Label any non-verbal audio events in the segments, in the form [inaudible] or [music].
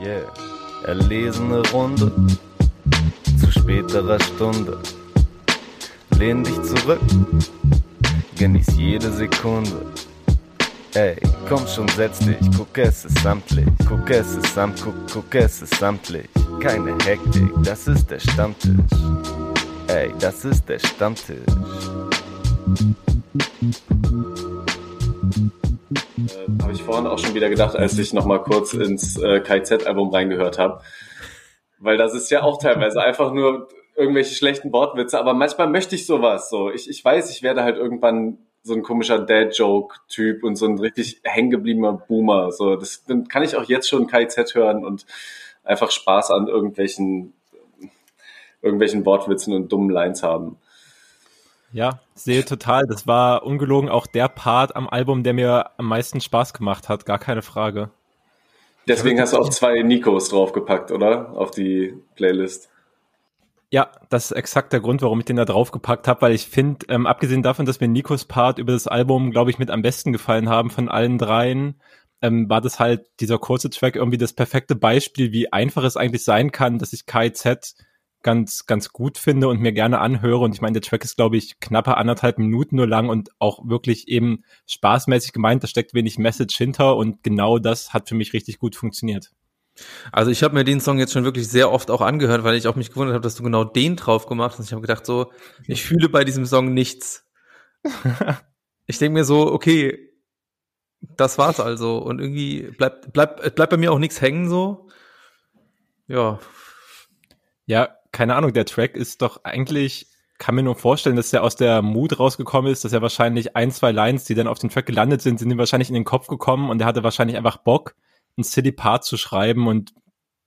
Yeah. Erlesene Runde zu späterer Stunde. Lehn dich zurück, genieß jede Sekunde. Ey, komm schon, setz dich, guck es ist samtlich, guck es ist samt, guck, guck es ist samtlich. Keine Hektik, das ist der Stammtisch. Ey, das ist der Stammtisch. Äh, habe ich vorhin auch schon wieder gedacht, als ich nochmal kurz ins äh, KZ-Album reingehört habe. Weil das ist ja auch teilweise einfach nur irgendwelche schlechten Wortwitze, aber manchmal möchte ich sowas. So, ich, ich weiß, ich werde halt irgendwann so ein komischer Dad-Joke-Typ und so ein richtig hängengebliebener Boomer. So, das dann kann ich auch jetzt schon KZ hören und einfach Spaß an irgendwelchen irgendwelchen Wortwitzen und dummen Lines haben. Ja, sehe total. Das war ungelogen auch der Part am Album, der mir am meisten Spaß gemacht hat, gar keine Frage. Deswegen hast du auch zwei Nikos draufgepackt, oder? Auf die Playlist. Ja, das ist exakt der Grund, warum ich den da draufgepackt habe, weil ich finde, ähm, abgesehen davon, dass mir Nikos Part über das Album, glaube ich, mit am besten gefallen haben von allen dreien, ähm, war das halt dieser kurze Track irgendwie das perfekte Beispiel, wie einfach es eigentlich sein kann, dass ich KZ ganz, ganz gut finde und mir gerne anhöre. Und ich meine, der Track ist, glaube ich, knappe anderthalb Minuten nur lang und auch wirklich eben spaßmäßig gemeint. Da steckt wenig Message hinter und genau das hat für mich richtig gut funktioniert. Also ich habe mir den Song jetzt schon wirklich sehr oft auch angehört, weil ich auch mich gewundert habe, dass du genau den drauf gemacht hast. Ich habe gedacht so, ich fühle bei diesem Song nichts. [laughs] ich denke mir so, okay, das war's also und irgendwie bleibt bleibt bleibt bei mir auch nichts hängen so. Ja. Ja, keine Ahnung, der Track ist doch eigentlich, kann mir nur vorstellen, dass er aus der Mut rausgekommen ist, dass er wahrscheinlich ein, zwei Lines, die dann auf den Track gelandet sind, sind ihm wahrscheinlich in den Kopf gekommen und er hatte wahrscheinlich einfach Bock, einen City Part zu schreiben und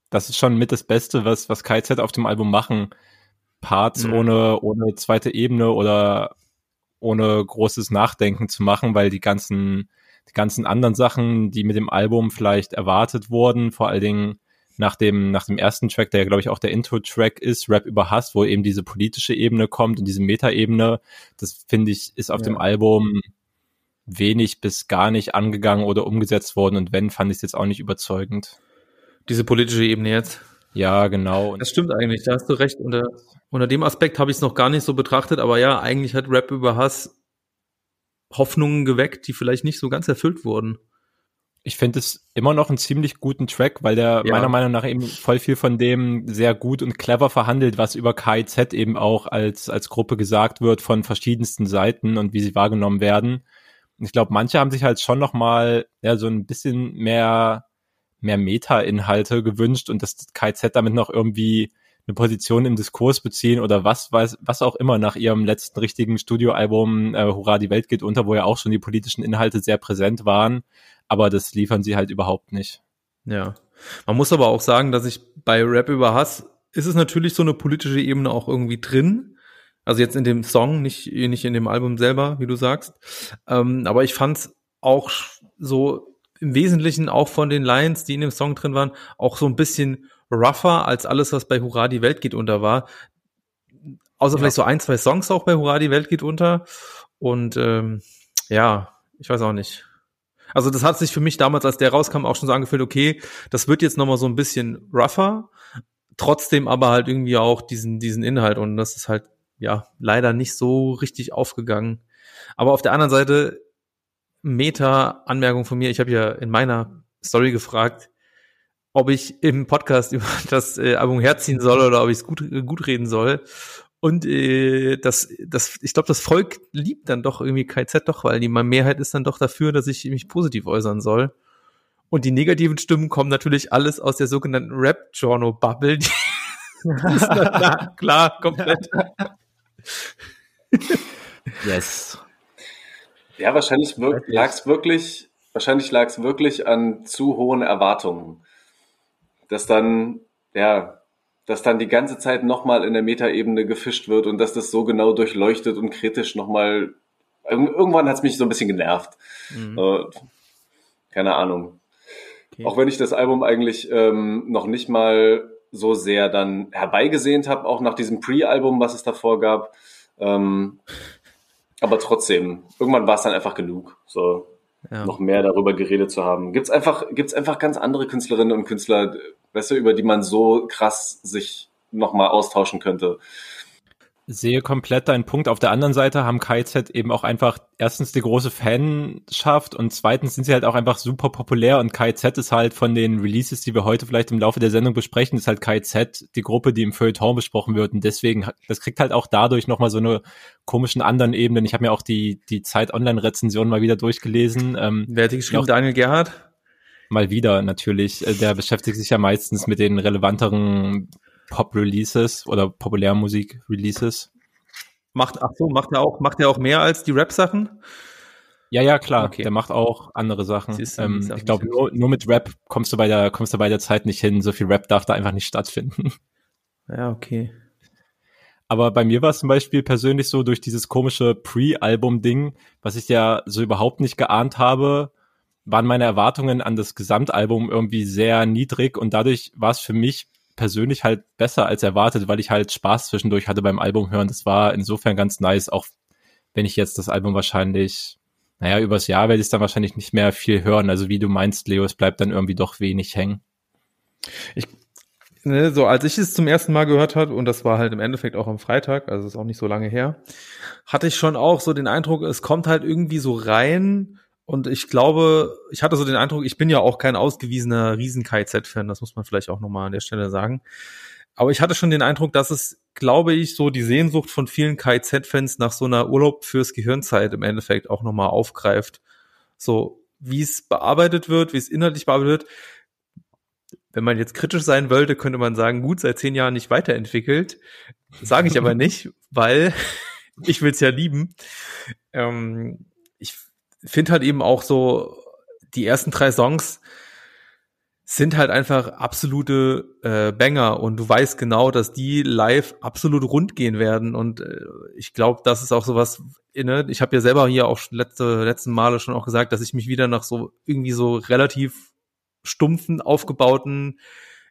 das ist schon mit das Beste, was, was KZ auf dem Album machen. Parts mhm. ohne, ohne zweite Ebene oder ohne großes Nachdenken zu machen, weil die ganzen, die ganzen anderen Sachen, die mit dem Album vielleicht erwartet wurden, vor allen Dingen nach dem, nach dem ersten Track, der ja, glaube ich, auch der Intro-Track ist, Rap über Hass, wo eben diese politische Ebene kommt und diese Meta-Ebene, das finde ich, ist auf ja. dem Album wenig bis gar nicht angegangen oder umgesetzt worden und wenn, fand ich es jetzt auch nicht überzeugend. Diese politische Ebene jetzt? Ja, genau. Das stimmt eigentlich, da hast du recht. Unter, unter dem Aspekt habe ich es noch gar nicht so betrachtet, aber ja, eigentlich hat Rap über Hass Hoffnungen geweckt, die vielleicht nicht so ganz erfüllt wurden ich finde es immer noch einen ziemlich guten Track, weil der ja. meiner Meinung nach eben voll viel von dem sehr gut und clever verhandelt, was über KIZ eben auch als, als Gruppe gesagt wird von verschiedensten Seiten und wie sie wahrgenommen werden. Und ich glaube, manche haben sich halt schon noch mal ja, so ein bisschen mehr, mehr Meta-Inhalte gewünscht und dass KIZ damit noch irgendwie eine Position im Diskurs beziehen oder was, was, was auch immer nach ihrem letzten richtigen Studioalbum äh, Hurra, die Welt geht unter, wo ja auch schon die politischen Inhalte sehr präsent waren aber das liefern sie halt überhaupt nicht. Ja. Man muss aber auch sagen, dass ich bei Rap über Hass ist es natürlich so eine politische Ebene auch irgendwie drin. Also jetzt in dem Song, nicht, nicht in dem Album selber, wie du sagst. Ähm, aber ich fand's auch so im Wesentlichen auch von den Lines, die in dem Song drin waren, auch so ein bisschen rougher als alles, was bei Hurra die Welt geht unter war. Außer ja. vielleicht so ein, zwei Songs auch bei Hurra die Welt geht unter. Und ähm, ja, ich weiß auch nicht. Also das hat sich für mich damals, als der rauskam, auch schon so angefühlt, okay, das wird jetzt nochmal so ein bisschen rougher, trotzdem aber halt irgendwie auch diesen, diesen Inhalt und das ist halt, ja, leider nicht so richtig aufgegangen. Aber auf der anderen Seite, Meta-Anmerkung von mir, ich habe ja in meiner Story gefragt, ob ich im Podcast [laughs] über das äh, Album herziehen soll oder ob ich es gut, gut reden soll. Und äh, das, das, ich glaube, das Volk liebt dann doch irgendwie KZ doch, weil die Mehrheit ist dann doch dafür, dass ich mich positiv äußern soll. Und die negativen Stimmen kommen natürlich alles aus der sogenannten Rap-Journal-Bubble. klar, [laughs] klar, komplett. yes. Ja, wahrscheinlich lag es wirklich, wahrscheinlich lag es wirklich an zu hohen Erwartungen. Dass dann, ja, dass dann die ganze Zeit nochmal in der Metaebene gefischt wird und dass das so genau durchleuchtet und kritisch nochmal. Irgendwann hat es mich so ein bisschen genervt. Mhm. Äh, keine Ahnung. Okay. Auch wenn ich das Album eigentlich ähm, noch nicht mal so sehr dann herbeigesehnt habe, auch nach diesem Pre-Album, was es davor gab. Ähm, aber trotzdem, irgendwann war es dann einfach genug. So, ja. noch mehr darüber geredet zu haben. Gibt's einfach, gibt's einfach ganz andere Künstlerinnen und Künstler, weißt du, über die man so krass sich nochmal austauschen könnte sehe komplett deinen Punkt. Auf der anderen Seite haben KZ eben auch einfach erstens die große Fanschaft und zweitens sind sie halt auch einfach super populär und KZ ist halt von den Releases, die wir heute vielleicht im Laufe der Sendung besprechen, ist halt KZ die Gruppe, die im Feuilleton besprochen wird und deswegen, das kriegt halt auch dadurch nochmal so eine komischen anderen Ebenen. Ich habe mir auch die, die Zeit-Online-Rezension mal wieder durchgelesen. Ähm, Wer hat die geschrieben? Daniel Gerhardt? Mal wieder natürlich. Äh, der beschäftigt sich ja meistens mit den relevanteren Pop-Releases oder Populärmusik-Releases. Macht, ach so, macht er auch, macht er auch mehr als die Rap-Sachen? Ja, ja, klar. Okay. Der macht auch andere Sachen. Ähm, ich glaube, nur, nur mit Rap kommst du bei der, kommst du bei der Zeit nicht hin. So viel Rap darf da einfach nicht stattfinden. [laughs] Ja, okay. Aber bei mir war es zum Beispiel persönlich so durch dieses komische Pre-Album-Ding, was ich ja so überhaupt nicht geahnt habe, waren meine Erwartungen an das Gesamtalbum irgendwie sehr niedrig und dadurch war es für mich persönlich halt besser als erwartet, weil ich halt Spaß zwischendurch hatte beim Album hören. Das war insofern ganz nice, auch wenn ich jetzt das Album wahrscheinlich, naja, übers Jahr werde ich es dann wahrscheinlich nicht mehr viel hören. Also wie du meinst, Leo, es bleibt dann irgendwie doch wenig hängen. Ich, ne, so als ich es zum ersten Mal gehört habe, und das war halt im Endeffekt auch am Freitag, also ist auch nicht so lange her, hatte ich schon auch so den Eindruck, es kommt halt irgendwie so rein, und ich glaube, ich hatte so den Eindruck, ich bin ja auch kein ausgewiesener Riesen-KZ-Fan, das muss man vielleicht auch nochmal an der Stelle sagen. Aber ich hatte schon den Eindruck, dass es, glaube ich, so die Sehnsucht von vielen KZ-Fans nach so einer Urlaub fürs Gehirnzeit im Endeffekt auch nochmal aufgreift. So, wie es bearbeitet wird, wie es inhaltlich bearbeitet wird. Wenn man jetzt kritisch sein wollte, könnte man sagen, gut, seit zehn Jahren nicht weiterentwickelt. Sage ich aber [laughs] nicht, weil [laughs] ich will es ja lieben. Ähm, ich finde halt eben auch so, die ersten drei Songs sind halt einfach absolute äh, Banger und du weißt genau, dass die live absolut rund gehen werden und äh, ich glaube, das ist auch sowas, ne? ich habe ja selber hier auch letzte letzten Male schon auch gesagt, dass ich mich wieder nach so irgendwie so relativ stumpfen aufgebauten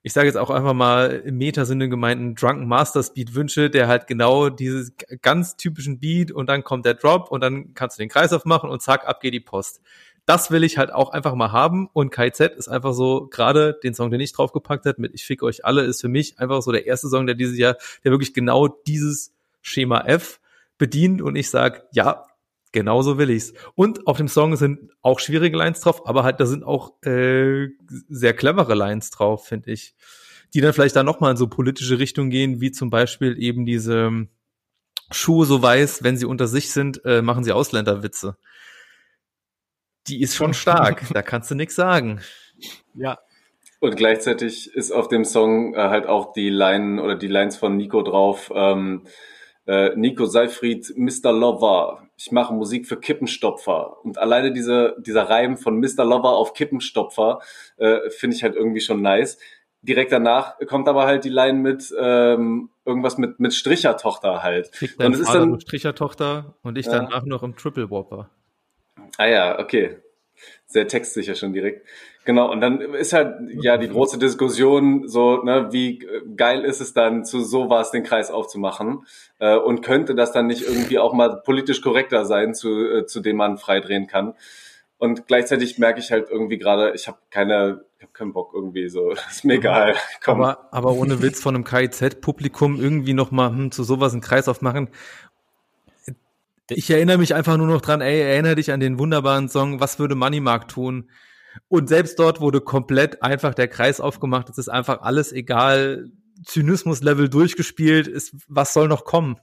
ich sage jetzt auch einfach mal im Metasinne gemeinten Drunken Master Speed wünsche, der halt genau dieses ganz typischen Beat und dann kommt der Drop und dann kannst du den Kreis aufmachen und zack, ab geht die Post. Das will ich halt auch einfach mal haben und KZ ist einfach so, gerade den Song, den ich draufgepackt habe, mit Ich fick euch alle, ist für mich einfach so der erste Song, der dieses Jahr, der wirklich genau dieses Schema F bedient und ich sag, ja, Genauso will ich's. Und auf dem Song sind auch schwierige Lines drauf, aber halt da sind auch äh, sehr clevere Lines drauf, finde ich, die dann vielleicht da noch mal in so politische Richtung gehen, wie zum Beispiel eben diese ähm, Schuhe so weiß, wenn sie unter sich sind, äh, machen sie Ausländerwitze. Die ist schon stark, [laughs] da kannst du nix sagen. Ja. Und gleichzeitig ist auf dem Song äh, halt auch die Line oder die Lines von Nico drauf. Ähm, äh, Nico Seifried, Mr. Lover, ich mache Musik für Kippenstopfer. Und alleine diese, dieser Reim von Mr. Lover auf Kippenstopfer äh, finde ich halt irgendwie schon nice. Direkt danach kommt aber halt die Line mit ähm, irgendwas mit, mit Strichertochter halt. Kriegt und es ist dann Strichertochter und ich ja. danach noch im Triple Whopper. Ah ja, okay. Sehr textsicher schon direkt. Genau, und dann ist halt ja die große Diskussion so, ne, wie geil ist es dann, zu sowas den Kreis aufzumachen äh, und könnte das dann nicht irgendwie auch mal politisch korrekter sein, zu, äh, zu dem man freidrehen kann. Und gleichzeitig merke ich halt irgendwie gerade, ich habe keine, ich habe keinen Bock irgendwie so, [laughs] ist mir egal. Komm. Aber, aber ohne Witz von einem KIZ-Publikum irgendwie noch mal hm, zu sowas einen Kreis aufmachen. Ich erinnere mich einfach nur noch dran, ey, erinnere dich an den wunderbaren Song, was würde Moneymark tun? Und selbst dort wurde komplett einfach der Kreis aufgemacht. Es ist einfach alles egal. Zynismus-Level durchgespielt. Ist, was soll noch kommen?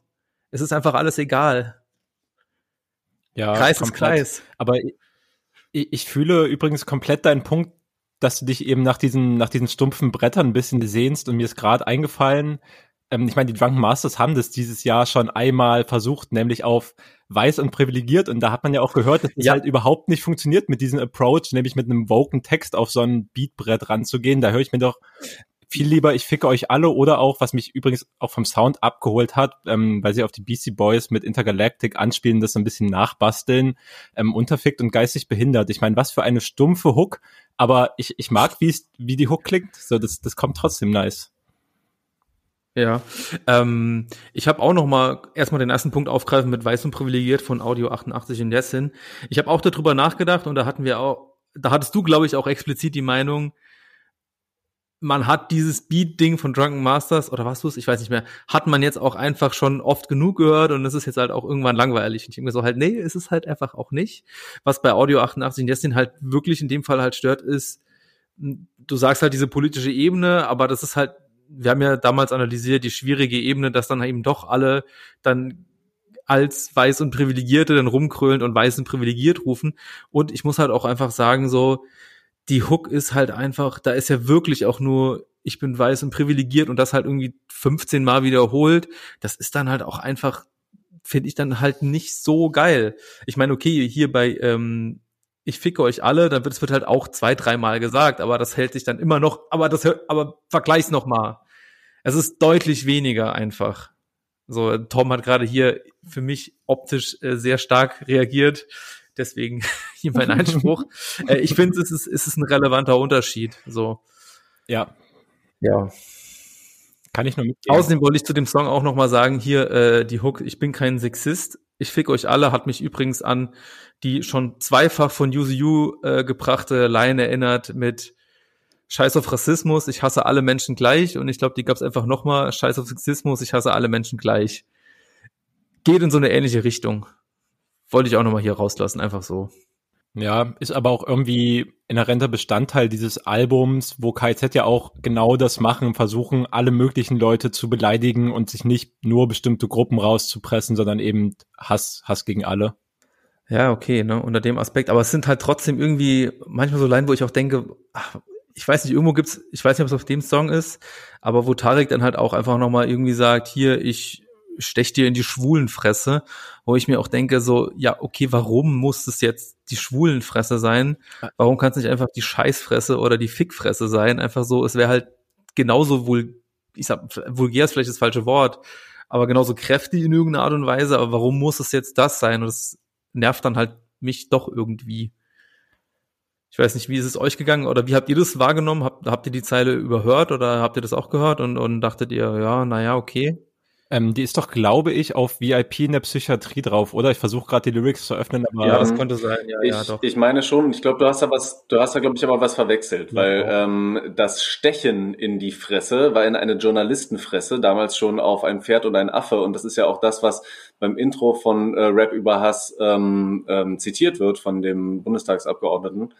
Es ist einfach alles egal. Ja, Kreis komplett. ist Kreis. Aber ich, ich fühle übrigens komplett deinen Punkt, dass du dich eben nach diesen, nach diesen stumpfen Brettern ein bisschen sehnst und mir ist gerade eingefallen, ähm, ich meine, die Drunken Masters haben das dieses Jahr schon einmal versucht, nämlich auf weiß und privilegiert. Und da hat man ja auch gehört, dass das ja. halt überhaupt nicht funktioniert mit diesem Approach, nämlich mit einem woken Text auf so ein Beatbrett ranzugehen. Da höre ich mir doch viel lieber, ich ficke euch alle oder auch, was mich übrigens auch vom Sound abgeholt hat, ähm, weil sie auf die BC Boys mit Intergalactic anspielen, das so ein bisschen nachbasteln, ähm, unterfickt und geistig behindert. Ich meine, was für eine stumpfe Hook, aber ich, ich mag, wie es, wie die Hook klingt. So, das, das kommt trotzdem nice. Ja, ähm, ich habe auch noch mal erstmal den ersten Punkt aufgreifen mit Weiß und Privilegiert von Audio 88 in der Sinn. Ich habe auch darüber nachgedacht und da hatten wir auch, da hattest du, glaube ich, auch explizit die Meinung, man hat dieses Beat-Ding von Drunken Masters, oder was du es, ich weiß nicht mehr, hat man jetzt auch einfach schon oft genug gehört und es ist jetzt halt auch irgendwann langweilig. Und ich denke mir so halt, nee, es ist halt einfach auch nicht. Was bei Audio 88 in Destin halt wirklich in dem Fall halt stört, ist, du sagst halt diese politische Ebene, aber das ist halt, wir haben ja damals analysiert, die schwierige Ebene, dass dann eben doch alle dann als weiß und privilegierte dann rumkrölen und weiß und privilegiert rufen. Und ich muss halt auch einfach sagen, so, die Hook ist halt einfach, da ist ja wirklich auch nur, ich bin weiß und privilegiert und das halt irgendwie 15 Mal wiederholt. Das ist dann halt auch einfach, finde ich dann halt nicht so geil. Ich meine, okay, hier bei ähm, ich ficke euch alle, dann wird es wird halt auch zwei, dreimal gesagt, aber das hält sich dann immer noch, aber das aber vergleich's noch mal. Es ist deutlich weniger einfach. So, Tom hat gerade hier für mich optisch äh, sehr stark reagiert. Deswegen [laughs] hier mein Einspruch. [laughs] äh, ich finde, es ist, es ist ein relevanter Unterschied. So. Ja. Ja. Kann ich nur mitgehen. Außerdem wollte ich zu dem Song auch noch mal sagen, hier äh, die Hook, ich bin kein Sexist, ich fick euch alle, hat mich übrigens an die schon zweifach von UZU äh, gebrachte Line erinnert mit Scheiß auf Rassismus, ich hasse alle Menschen gleich und ich glaube, die gab es einfach noch mal Scheiß auf Sexismus, ich hasse alle Menschen gleich. Geht in so eine ähnliche Richtung wollte ich auch nochmal hier rauslassen, einfach so. Ja, ist aber auch irgendwie inhärenter Bestandteil dieses Albums, wo KZ ja auch genau das machen, versuchen, alle möglichen Leute zu beleidigen und sich nicht nur bestimmte Gruppen rauszupressen, sondern eben Hass, Hass gegen alle. Ja, okay, ne, unter dem Aspekt. Aber es sind halt trotzdem irgendwie manchmal so Line, wo ich auch denke, ach, ich weiß nicht, irgendwo gibt's, ich weiß nicht, ob es auf dem Song ist, aber wo Tarek dann halt auch einfach nochmal irgendwie sagt, hier, ich stech dir in die Schwulenfresse, wo ich mir auch denke, so, ja, okay, warum muss es jetzt die Schwulenfresse sein? Warum kann es nicht einfach die Scheißfresse oder die Fickfresse sein? Einfach so, es wäre halt genauso wohl, ich sag, vulgär ist vielleicht das falsche Wort, aber genauso kräftig in irgendeiner Art und Weise, aber warum muss es jetzt das sein? Und es nervt dann halt mich doch irgendwie. Ich weiß nicht, wie ist es euch gegangen oder wie habt ihr das wahrgenommen? Habt, habt ihr die Zeile überhört oder habt ihr das auch gehört und, und dachtet ihr, ja, naja, okay? Ähm, die ist doch, glaube ich, auf VIP in der Psychiatrie drauf, oder? Ich versuche gerade die Lyrics zu öffnen, aber. Ja, das könnte sein, ja, ich, ja, doch. Ich meine schon, ich glaube, du hast da was, du hast da, glaube ich, aber was verwechselt, ja, weil ähm, das Stechen in die Fresse war in eine Journalistenfresse, damals schon auf ein Pferd und ein Affe. Und das ist ja auch das, was beim Intro von äh, Rap über Hass ähm, ähm, zitiert wird von dem Bundestagsabgeordneten.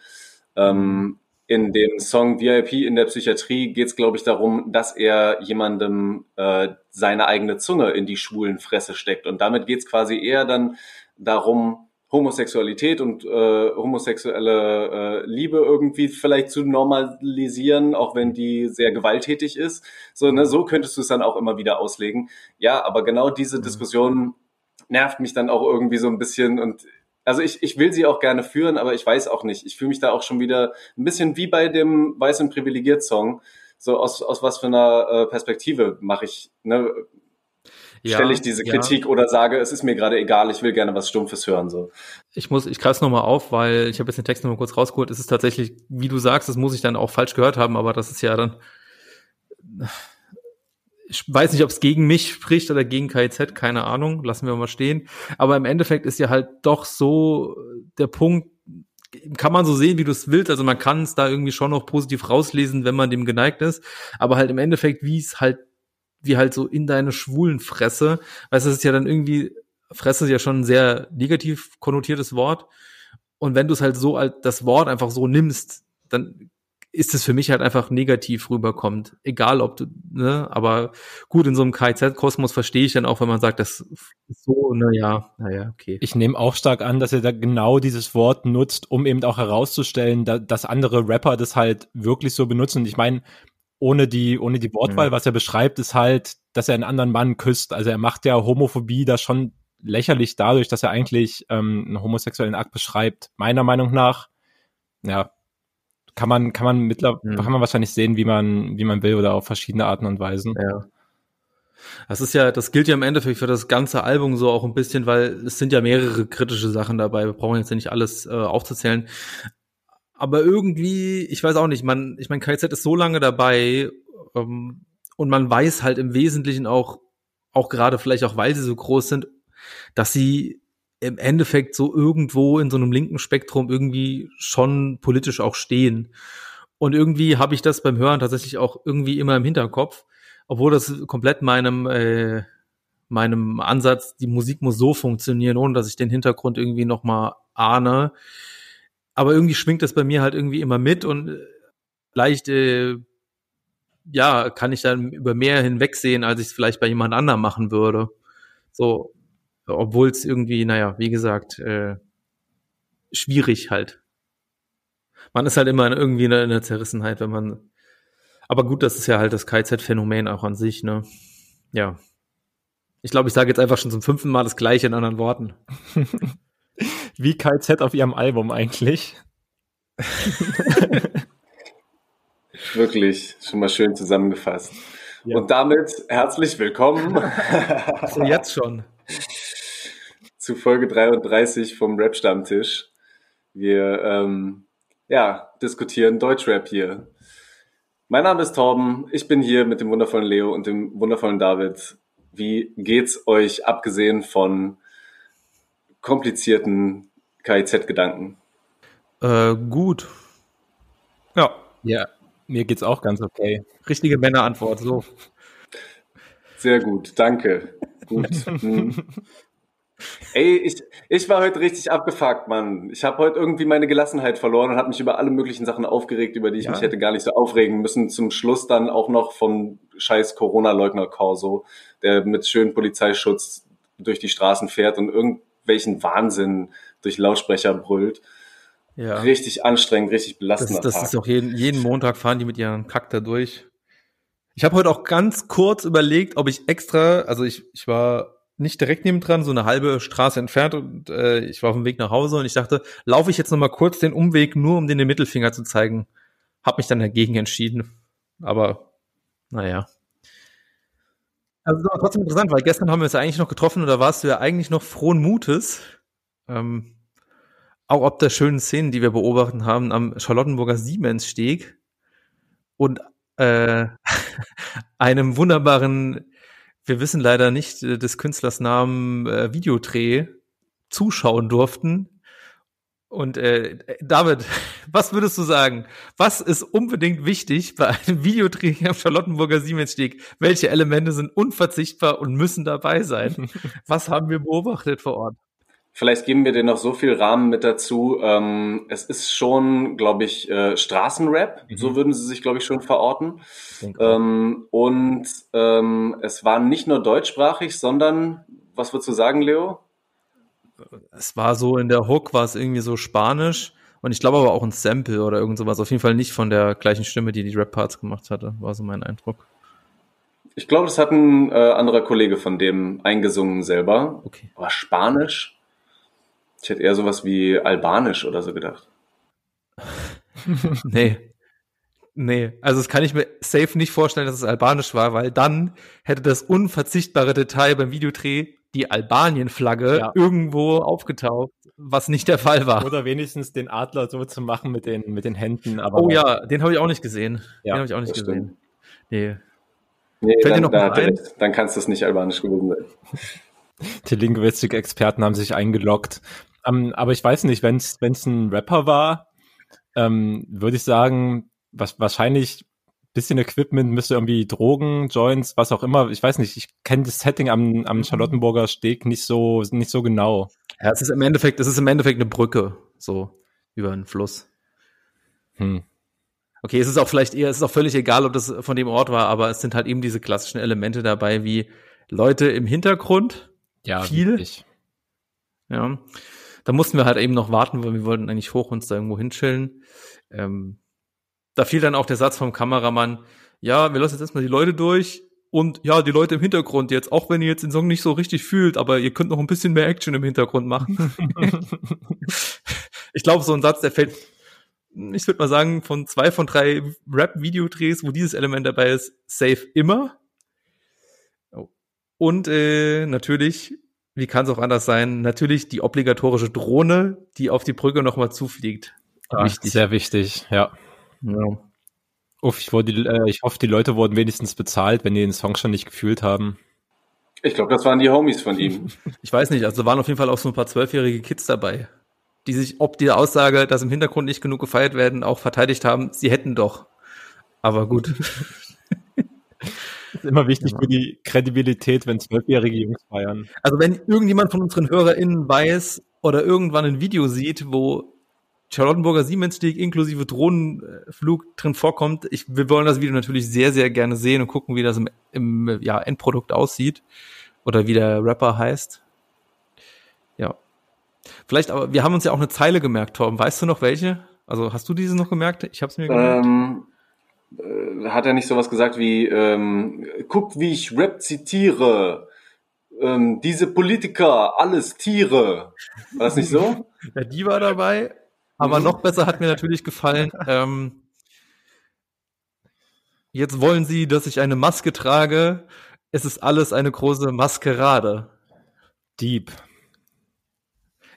Ähm, in dem Song VIP in der Psychiatrie geht es, glaube ich, darum, dass er jemandem äh, seine eigene Zunge in die schwulen Fresse steckt. Und damit geht es quasi eher dann darum, Homosexualität und äh, homosexuelle äh, Liebe irgendwie vielleicht zu normalisieren, auch wenn die sehr gewalttätig ist. So, ne, so könntest du es dann auch immer wieder auslegen. Ja, aber genau diese mhm. Diskussion nervt mich dann auch irgendwie so ein bisschen und also ich, ich will sie auch gerne führen, aber ich weiß auch nicht. Ich fühle mich da auch schon wieder ein bisschen wie bei dem Weiß und Privilegiert Song. So aus, aus was für einer äh, Perspektive mache ich, ne, ja, stelle ich diese Kritik ja. oder sage, es ist mir gerade egal, ich will gerne was Stumpfes hören. So. Ich muss, ich greife nochmal auf, weil ich habe jetzt den Text nochmal kurz rausgeholt. Es ist tatsächlich, wie du sagst, das muss ich dann auch falsch gehört haben, aber das ist ja dann ich weiß nicht, ob es gegen mich spricht oder gegen KIZ, keine Ahnung, lassen wir mal stehen. Aber im Endeffekt ist ja halt doch so der Punkt, kann man so sehen, wie du es willst. Also man kann es da irgendwie schon noch positiv rauslesen, wenn man dem geneigt ist. Aber halt im Endeffekt, wie es halt, wie halt so in deine schwulen Fresse, weißt du, das ist ja dann irgendwie, Fresse ist ja schon ein sehr negativ konnotiertes Wort. Und wenn du es halt so als das Wort einfach so nimmst, dann ist es für mich halt einfach negativ rüberkommt. Egal ob du, ne, aber gut, in so einem KIZ-Kosmos verstehe ich dann auch, wenn man sagt, das ist so, naja, naja, okay. Ich nehme auch stark an, dass er da genau dieses Wort nutzt, um eben auch herauszustellen, da, dass andere Rapper das halt wirklich so benutzen. Und ich meine, ohne die, ohne die Wortwahl, ja. was er beschreibt, ist halt, dass er einen anderen Mann küsst. Also er macht ja Homophobie da schon lächerlich dadurch, dass er eigentlich ähm, einen homosexuellen Akt beschreibt. Meiner Meinung nach, ja, kann man, kann man mittlerweile, mhm. kann man wahrscheinlich sehen, wie man, wie man will oder auf verschiedene Arten und Weisen. Ja. Das ist ja, das gilt ja im Endeffekt für das ganze Album so auch ein bisschen, weil es sind ja mehrere kritische Sachen dabei. Wir brauchen jetzt ja nicht alles äh, aufzuzählen. Aber irgendwie, ich weiß auch nicht, man, ich meine, KZ ist so lange dabei, ähm, und man weiß halt im Wesentlichen auch, auch gerade vielleicht auch, weil sie so groß sind, dass sie im Endeffekt so irgendwo in so einem linken Spektrum irgendwie schon politisch auch stehen. Und irgendwie habe ich das beim Hören tatsächlich auch irgendwie immer im Hinterkopf, obwohl das komplett meinem äh, meinem Ansatz, die Musik muss so funktionieren, ohne dass ich den Hintergrund irgendwie noch mal ahne. Aber irgendwie schwingt das bei mir halt irgendwie immer mit und leicht äh, ja kann ich dann über mehr hinwegsehen, als ich es vielleicht bei jemand anderem machen würde. So, obwohl es irgendwie, naja, wie gesagt, äh, schwierig halt. Man ist halt immer irgendwie in einer Zerrissenheit, wenn man. Aber gut, das ist ja halt das KZ-Phänomen auch an sich, ne? Ja. Ich glaube, ich sage jetzt einfach schon zum fünften Mal das gleiche in anderen Worten. [laughs] Wie KZ auf ihrem Album eigentlich. [laughs] Wirklich, schon mal schön zusammengefasst. Ja. Und damit herzlich willkommen. so jetzt schon. Zu Folge 33 vom Rap-Stammtisch. Wir ähm, ja, diskutieren Deutschrap hier. Mein Name ist Torben, ich bin hier mit dem wundervollen Leo und dem wundervollen David. Wie geht's euch, abgesehen von komplizierten KIZ-Gedanken? Äh, gut. Ja. Ja, mir geht's auch ganz okay. Richtige Männerantwort, so. Sehr gut, danke. Gut. [laughs] Ey, ich, ich war heute richtig abgefuckt, Mann. Ich habe heute irgendwie meine Gelassenheit verloren und habe mich über alle möglichen Sachen aufgeregt, über die ich ja. mich hätte gar nicht so aufregen müssen. Zum Schluss dann auch noch vom scheiß Corona-Leugner Corso, der mit schönem Polizeischutz durch die Straßen fährt und irgendwelchen Wahnsinn durch Lautsprecher brüllt. Ja. Richtig anstrengend, richtig belastend. Das, das ist auch jeden, jeden Montag fahren die mit ihren Kack da durch. Ich habe heute auch ganz kurz überlegt, ob ich extra, also ich, ich war nicht direkt neben dran, so eine halbe Straße entfernt und äh, ich war auf dem Weg nach Hause und ich dachte, laufe ich jetzt noch mal kurz den Umweg, nur um den, den Mittelfinger zu zeigen. Hab mich dann dagegen entschieden. Aber naja. Also das war trotzdem interessant, weil gestern haben wir uns ja eigentlich noch getroffen und da warst du ja eigentlich noch frohen Mutes. Ähm, auch ob der schönen Szenen, die wir beobachtet haben am Charlottenburger Siemenssteg und äh, [laughs] einem wunderbaren wir wissen leider nicht äh, des Künstlers Namen äh, Videodreh zuschauen durften. Und äh, David, [laughs] was würdest du sagen? Was ist unbedingt wichtig bei einem [laughs] Videodreh am Charlottenburger Siemenssteg? Welche Elemente sind unverzichtbar und müssen dabei sein? [laughs] Was haben wir beobachtet vor Ort? Vielleicht geben wir dir noch so viel Rahmen mit dazu. Ähm, es ist schon, glaube ich, äh, Straßenrap, mhm. so würden sie sich, glaube ich, schon verorten. Ähm, und ähm, es war nicht nur deutschsprachig, sondern, was würdest du sagen, Leo? Es war so, in der Hook war es irgendwie so Spanisch und ich glaube aber auch ein Sample oder irgend sowas. Auf jeden Fall nicht von der gleichen Stimme, die die Rap-Parts gemacht hatte, war so mein Eindruck. Ich glaube, das hat ein äh, anderer Kollege von dem eingesungen selber. Okay. Aber Spanisch? Ich hätte eher sowas wie Albanisch oder so gedacht. [laughs] nee. Nee, also das kann ich mir safe nicht vorstellen, dass es Albanisch war, weil dann hätte das unverzichtbare Detail beim Videodreh die Albanien-Flagge ja. irgendwo aufgetaucht, was nicht der Fall war. Oder wenigstens den Adler so zu machen mit den, mit den Händen. Aber oh ja, den habe ich auch nicht gesehen. Ja, den habe ich auch nicht gesehen. Stimmt. Nee. Nee, dann, da ein? dann kannst du es nicht albanisch gewesen sein. Die Linguistik-Experten haben sich eingeloggt. Um, ähm, aber ich weiß nicht, wenn es ein Rapper war, ähm, würde ich sagen, was, wahrscheinlich bisschen Equipment müsste irgendwie Drogen, Joints, was auch immer. Ich weiß nicht, ich kenne das Setting am, am Charlottenburger Steg nicht so, nicht so genau. Ja, es ist im Endeffekt, es ist im Endeffekt eine Brücke, so über einen Fluss. Hm. Okay, es ist auch vielleicht eher, es ist auch völlig egal, ob das von dem Ort war, aber es sind halt eben diese klassischen Elemente dabei, wie Leute im Hintergrund, ja, viel. Wirklich. Ja. Da mussten wir halt eben noch warten, weil wir wollten eigentlich hoch uns da irgendwo hinchillen. Ähm, da fiel dann auch der Satz vom Kameramann, ja, wir lassen jetzt erstmal die Leute durch und ja, die Leute im Hintergrund jetzt, auch wenn ihr jetzt den Song nicht so richtig fühlt, aber ihr könnt noch ein bisschen mehr Action im Hintergrund machen. [laughs] ich glaube, so ein Satz, der fällt, ich würde mal sagen, von zwei von drei Rap-Videodrehs, wo dieses Element dabei ist, safe immer. Und äh, natürlich, wie kann es auch anders sein, natürlich die obligatorische Drohne, die auf die Brücke nochmal zufliegt. Ja, wichtig. Sehr wichtig, ja. ja. Uff, ich, wurde, äh, ich hoffe, die Leute wurden wenigstens bezahlt, wenn die den Song schon nicht gefühlt haben. Ich glaube, das waren die Homies von ihm. [laughs] ich weiß nicht, also waren auf jeden Fall auch so ein paar zwölfjährige Kids dabei, die sich ob die Aussage, dass im Hintergrund nicht genug gefeiert werden, auch verteidigt haben, sie hätten doch. Aber gut. [laughs] ist immer wichtig ja. für die Kredibilität, wenn zwölfjährige Jungs feiern. Also wenn irgendjemand von unseren HörerInnen weiß oder irgendwann ein Video sieht, wo Charlottenburger Siemens League inklusive Drohnenflug drin vorkommt. Ich, wir wollen das Video natürlich sehr, sehr gerne sehen und gucken, wie das im, im ja, Endprodukt aussieht oder wie der Rapper heißt. Ja. Vielleicht, aber wir haben uns ja auch eine Zeile gemerkt, Torben. Weißt du noch welche? Also hast du diese noch gemerkt? Ich habe es mir gemerkt. Ähm, äh, hat er nicht sowas gesagt wie, ähm, guck, wie ich Rap zitiere. Ähm, diese Politiker, alles Tiere. War das nicht so? [laughs] ja, die war dabei. Aber noch besser hat mir natürlich gefallen, ähm, jetzt wollen sie, dass ich eine Maske trage. Es ist alles eine große Maskerade. Deep.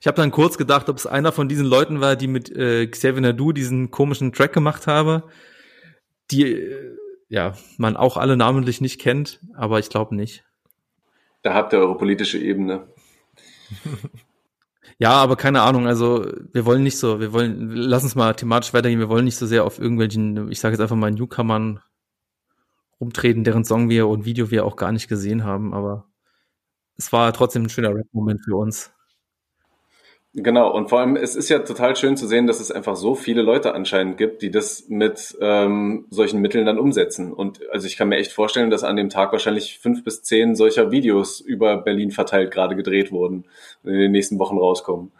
Ich habe dann kurz gedacht, ob es einer von diesen Leuten war, die mit äh, Xavier Nadu diesen komischen Track gemacht habe, die äh, ja man auch alle namentlich nicht kennt, aber ich glaube nicht. Da habt ihr eure politische Ebene. [laughs] Ja, aber keine Ahnung, also wir wollen nicht so, wir wollen, lass uns mal thematisch weitergehen, wir wollen nicht so sehr auf irgendwelchen, ich sage jetzt einfach mal Newcomern rumtreten, deren Song wir und Video wir auch gar nicht gesehen haben, aber es war trotzdem ein schöner Rap-Moment für uns. Genau, und vor allem, es ist ja total schön zu sehen, dass es einfach so viele Leute anscheinend gibt, die das mit ähm, solchen Mitteln dann umsetzen. Und also ich kann mir echt vorstellen, dass an dem Tag wahrscheinlich fünf bis zehn solcher Videos über Berlin verteilt gerade gedreht wurden und in den nächsten Wochen rauskommen.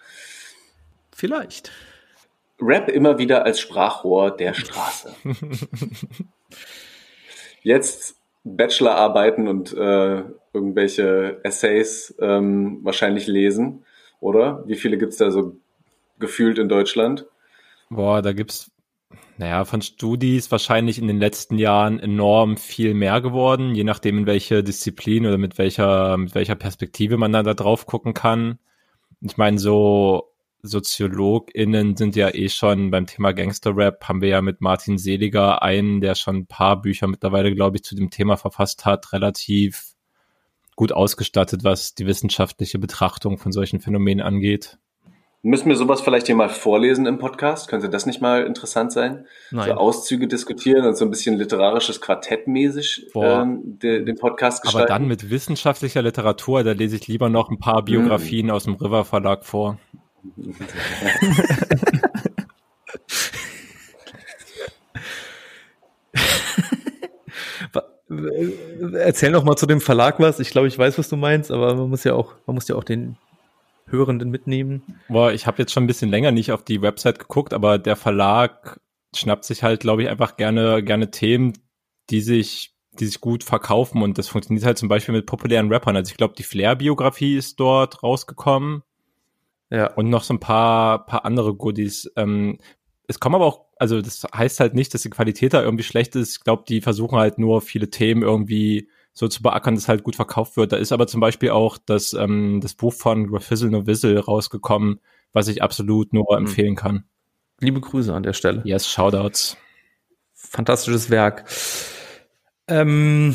Vielleicht. Rap immer wieder als Sprachrohr der Straße. [laughs] Jetzt Bachelorarbeiten und äh, irgendwelche Essays ähm, wahrscheinlich lesen oder? Wie viele gibt's da so gefühlt in Deutschland? Boah, da gibt's naja, von Studis wahrscheinlich in den letzten Jahren enorm viel mehr geworden, je nachdem, in welche Disziplin oder mit welcher, mit welcher Perspektive man dann da drauf gucken kann. Ich meine, so SoziologInnen sind ja eh schon beim Thema Gangster-Rap, haben wir ja mit Martin Seliger einen, der schon ein paar Bücher mittlerweile, glaube ich, zu dem Thema verfasst hat, relativ gut ausgestattet, was die wissenschaftliche Betrachtung von solchen Phänomenen angeht. Müssen wir sowas vielleicht hier mal vorlesen im Podcast? Könnte das nicht mal interessant sein? Nein. So Auszüge diskutieren und so ein bisschen literarisches Quartett mäßig ähm, de, den Podcast gestalten. Aber dann mit wissenschaftlicher Literatur, da lese ich lieber noch ein paar Biografien mm. aus dem River Verlag vor. [laughs] Erzähl noch mal zu dem Verlag was. Ich glaube, ich weiß, was du meinst, aber man muss ja auch, man muss ja auch den Hörenden mitnehmen. Boah, ich habe jetzt schon ein bisschen länger nicht auf die Website geguckt, aber der Verlag schnappt sich halt, glaube ich, einfach gerne, gerne Themen, die sich, die sich gut verkaufen und das funktioniert halt zum Beispiel mit populären Rappern. Also ich glaube, die Flair-Biografie ist dort rausgekommen. Ja. Und noch so ein paar, paar andere Goodies. Ähm, es kommen aber auch, also das heißt halt nicht, dass die Qualität da irgendwie schlecht ist. Ich glaube, die versuchen halt nur viele Themen irgendwie so zu beackern, dass halt gut verkauft wird. Da ist aber zum Beispiel auch das, ähm, das Buch von Grafizzle No Whistle rausgekommen, was ich absolut nur mhm. empfehlen kann. Liebe Grüße an der Stelle. Yes, Shoutouts. Fantastisches Werk. Ähm,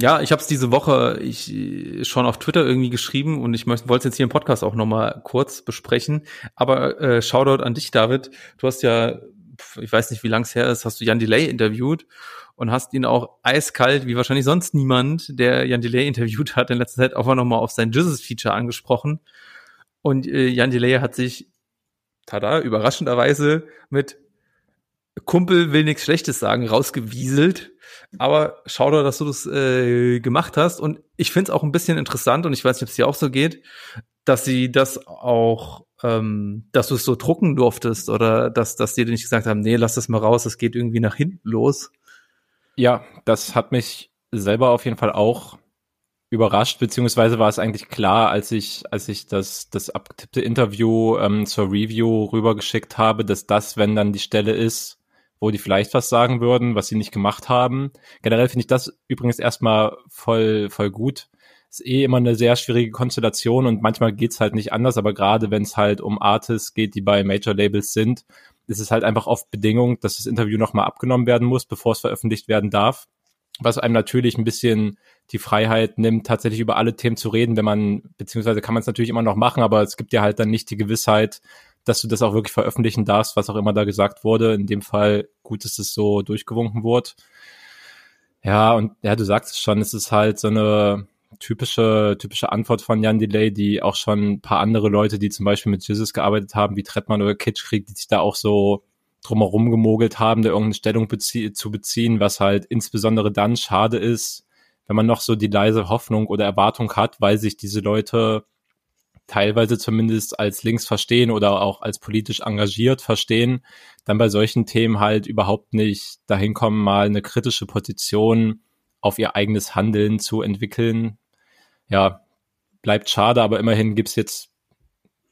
ja, ich habe es diese Woche ich, schon auf Twitter irgendwie geschrieben und ich wollte es jetzt hier im Podcast auch nochmal kurz besprechen. Aber äh, Shoutout an dich, David. Du hast ja, ich weiß nicht, wie lang es her ist, hast du Jan Delay interviewt und hast ihn auch eiskalt, wie wahrscheinlich sonst niemand, der Jan Delay interviewt hat, in letzter Zeit auch nochmal auf sein Jizzes-Feature angesprochen. Und äh, Jan Delay hat sich, tada, überraschenderweise mit Kumpel will nichts Schlechtes sagen, rausgewieselt aber schau doch, dass du das äh, gemacht hast. Und ich finde es auch ein bisschen interessant, und ich weiß nicht, ob es dir auch so geht, dass sie das auch, ähm, dass du es so drucken durftest oder dass, dass die nicht gesagt haben, nee, lass das mal raus, es geht irgendwie nach hinten los. Ja, das hat mich selber auf jeden Fall auch überrascht, beziehungsweise war es eigentlich klar, als ich, als ich das, das abgetippte Interview ähm, zur Review rübergeschickt habe, dass das, wenn dann die Stelle ist, wo die vielleicht was sagen würden, was sie nicht gemacht haben. Generell finde ich das übrigens erstmal voll, voll gut. Ist eh immer eine sehr schwierige Konstellation und manchmal geht's halt nicht anders, aber gerade wenn es halt um Artists geht, die bei Major Labels sind, es ist halt einfach oft Bedingung, dass das Interview nochmal abgenommen werden muss, bevor es veröffentlicht werden darf. Was einem natürlich ein bisschen die Freiheit nimmt, tatsächlich über alle Themen zu reden, wenn man, beziehungsweise kann man es natürlich immer noch machen, aber es gibt ja halt dann nicht die Gewissheit, dass du das auch wirklich veröffentlichen darfst, was auch immer da gesagt wurde. In dem Fall gut, dass es so durchgewunken wurde. Ja, und ja, du sagst es schon, es ist halt so eine typische, typische Antwort von Jan Delay, die auch schon ein paar andere Leute, die zum Beispiel mit Jesus gearbeitet haben, wie Trettmann oder Kitschkrieg, die sich da auch so drumherum gemogelt haben, da irgendeine Stellung bezie zu beziehen, was halt insbesondere dann schade ist, wenn man noch so die leise Hoffnung oder Erwartung hat, weil sich diese Leute teilweise zumindest als links verstehen oder auch als politisch engagiert verstehen, dann bei solchen Themen halt überhaupt nicht dahin kommen, mal eine kritische Position auf ihr eigenes Handeln zu entwickeln. Ja, bleibt schade, aber immerhin gibt's jetzt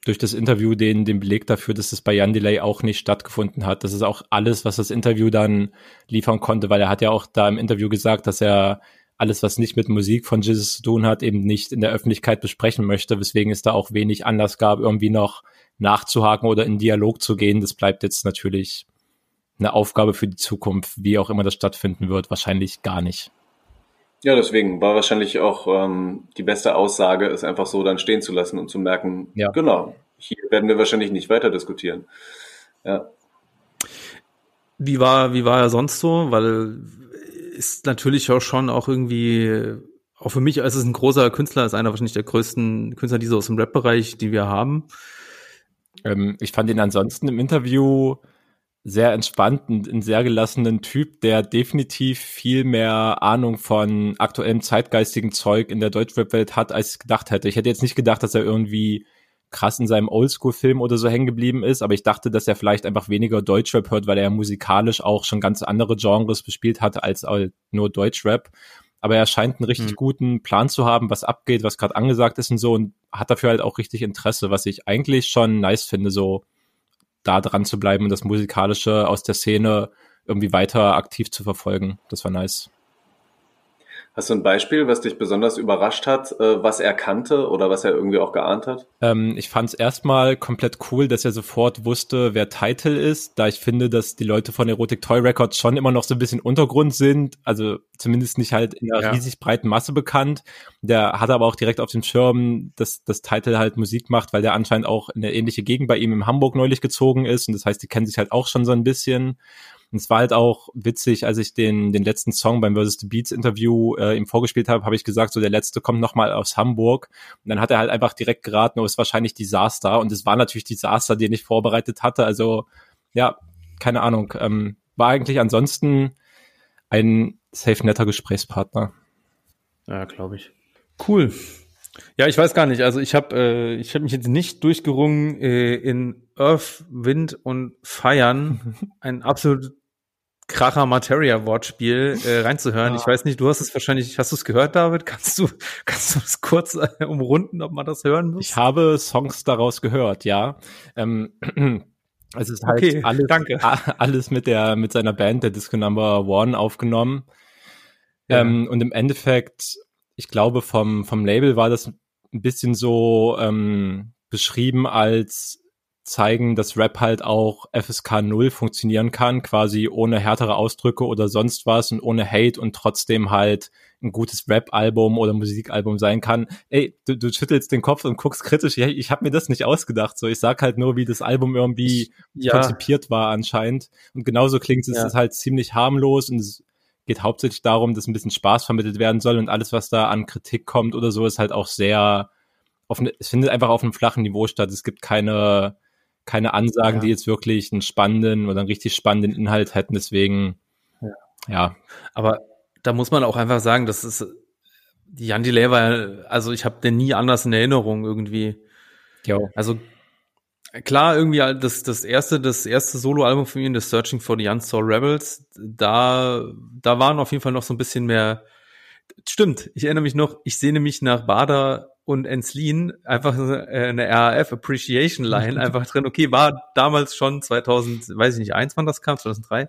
durch das Interview den, den Beleg dafür, dass es bei Jan Delay auch nicht stattgefunden hat. Das ist auch alles, was das Interview dann liefern konnte, weil er hat ja auch da im Interview gesagt, dass er alles, was nicht mit Musik von Jesus zu tun hat, eben nicht in der Öffentlichkeit besprechen möchte, weswegen es da auch wenig Anlass gab, irgendwie noch nachzuhaken oder in Dialog zu gehen. Das bleibt jetzt natürlich eine Aufgabe für die Zukunft, wie auch immer das stattfinden wird, wahrscheinlich gar nicht. Ja, deswegen war wahrscheinlich auch ähm, die beste Aussage, es einfach so dann stehen zu lassen und zu merken, ja. genau, hier werden wir wahrscheinlich nicht weiter diskutieren. Ja. Wie war, wie war er sonst so? Weil ist natürlich auch schon auch irgendwie, auch für mich, als es ein großer Künstler, ist einer wahrscheinlich der größten Künstler, die so aus dem Rap-Bereich, die wir haben. Ähm, ich fand ihn ansonsten im Interview sehr entspannten, ein sehr gelassenen Typ, der definitiv viel mehr Ahnung von aktuellem zeitgeistigen Zeug in der Deutschrap-Welt hat, als ich gedacht hätte. Ich hätte jetzt nicht gedacht, dass er irgendwie krass in seinem Oldschool-Film oder so hängen geblieben ist, aber ich dachte, dass er vielleicht einfach weniger Deutschrap hört, weil er musikalisch auch schon ganz andere Genres bespielt hatte als nur Deutschrap. Aber er scheint einen richtig mhm. guten Plan zu haben, was abgeht, was gerade angesagt ist und so und hat dafür halt auch richtig Interesse, was ich eigentlich schon nice finde, so da dran zu bleiben und das Musikalische aus der Szene irgendwie weiter aktiv zu verfolgen. Das war nice. Hast du ein Beispiel, was dich besonders überrascht hat, äh, was er kannte oder was er irgendwie auch geahnt hat? Ähm, ich fand es erstmal komplett cool, dass er sofort wusste, wer Title ist, da ich finde, dass die Leute von Erotic Toy Records schon immer noch so ein bisschen Untergrund sind, also zumindest nicht halt in einer ja. riesig breiten Masse bekannt. Der hat aber auch direkt auf dem Schirm, dass das Title halt Musik macht, weil der anscheinend auch in eine ähnliche Gegend bei ihm in Hamburg neulich gezogen ist und das heißt, die kennen sich halt auch schon so ein bisschen. Und es war halt auch witzig, als ich den, den letzten Song beim Versus the Beats Interview äh, ihm vorgespielt habe, habe ich gesagt, so der letzte kommt nochmal aus Hamburg. Und dann hat er halt einfach direkt geraten, oh, ist wahrscheinlich Disaster. Und es war natürlich Disaster, den ich vorbereitet hatte. Also, ja, keine Ahnung. Ähm, war eigentlich ansonsten ein safe netter Gesprächspartner. Ja, glaube ich. Cool. Ja, ich weiß gar nicht. Also ich habe äh, ich habe mich jetzt nicht durchgerungen, äh, in Earth, Wind und Feiern [laughs] ein absolut Kracher Materia Wortspiel äh, reinzuhören. Ja. Ich weiß nicht, du hast es wahrscheinlich, hast du es gehört, David? Kannst du [laughs] kannst du es kurz äh, umrunden, ob man das hören muss? Ich habe Songs daraus gehört, ja. Ähm, [clears throat] es ist halt okay, alles, danke. alles mit der mit seiner Band der Disco Number One aufgenommen. Ja. Ähm, und im Endeffekt ich glaube, vom, vom Label war das ein bisschen so ähm, beschrieben als zeigen, dass Rap halt auch FSK 0 funktionieren kann, quasi ohne härtere Ausdrücke oder sonst was und ohne Hate und trotzdem halt ein gutes Rap-Album oder Musikalbum sein kann. Ey, du, du schüttelst den Kopf und guckst kritisch. Ich, ich habe mir das nicht ausgedacht. So, ich sag halt nur, wie das Album irgendwie ja. konzipiert war anscheinend. Und genauso klingt es. Ja. Halt ziemlich harmlos und es geht hauptsächlich darum, dass ein bisschen Spaß vermittelt werden soll und alles, was da an Kritik kommt oder so, ist halt auch sehr, auf, ne, es findet einfach auf einem flachen Niveau statt. Es gibt keine, keine Ansagen, ja. die jetzt wirklich einen spannenden oder einen richtig spannenden Inhalt hätten. Deswegen, ja. ja. Aber da muss man auch einfach sagen, das ist, die Jan Delay war, also ich habe den nie anders in Erinnerung irgendwie. Jo. Also klar, irgendwie das, das erste, das erste Soloalbum von ihm, das Searching for the Unsolved Rebels, da, da waren auf jeden Fall noch so ein bisschen mehr, stimmt, ich erinnere mich noch, ich sehne mich nach Bader und Enslin, einfach eine RAF Appreciation Line einfach drin, okay, war damals schon 2000, weiß ich nicht, eins wann das kam, 2003,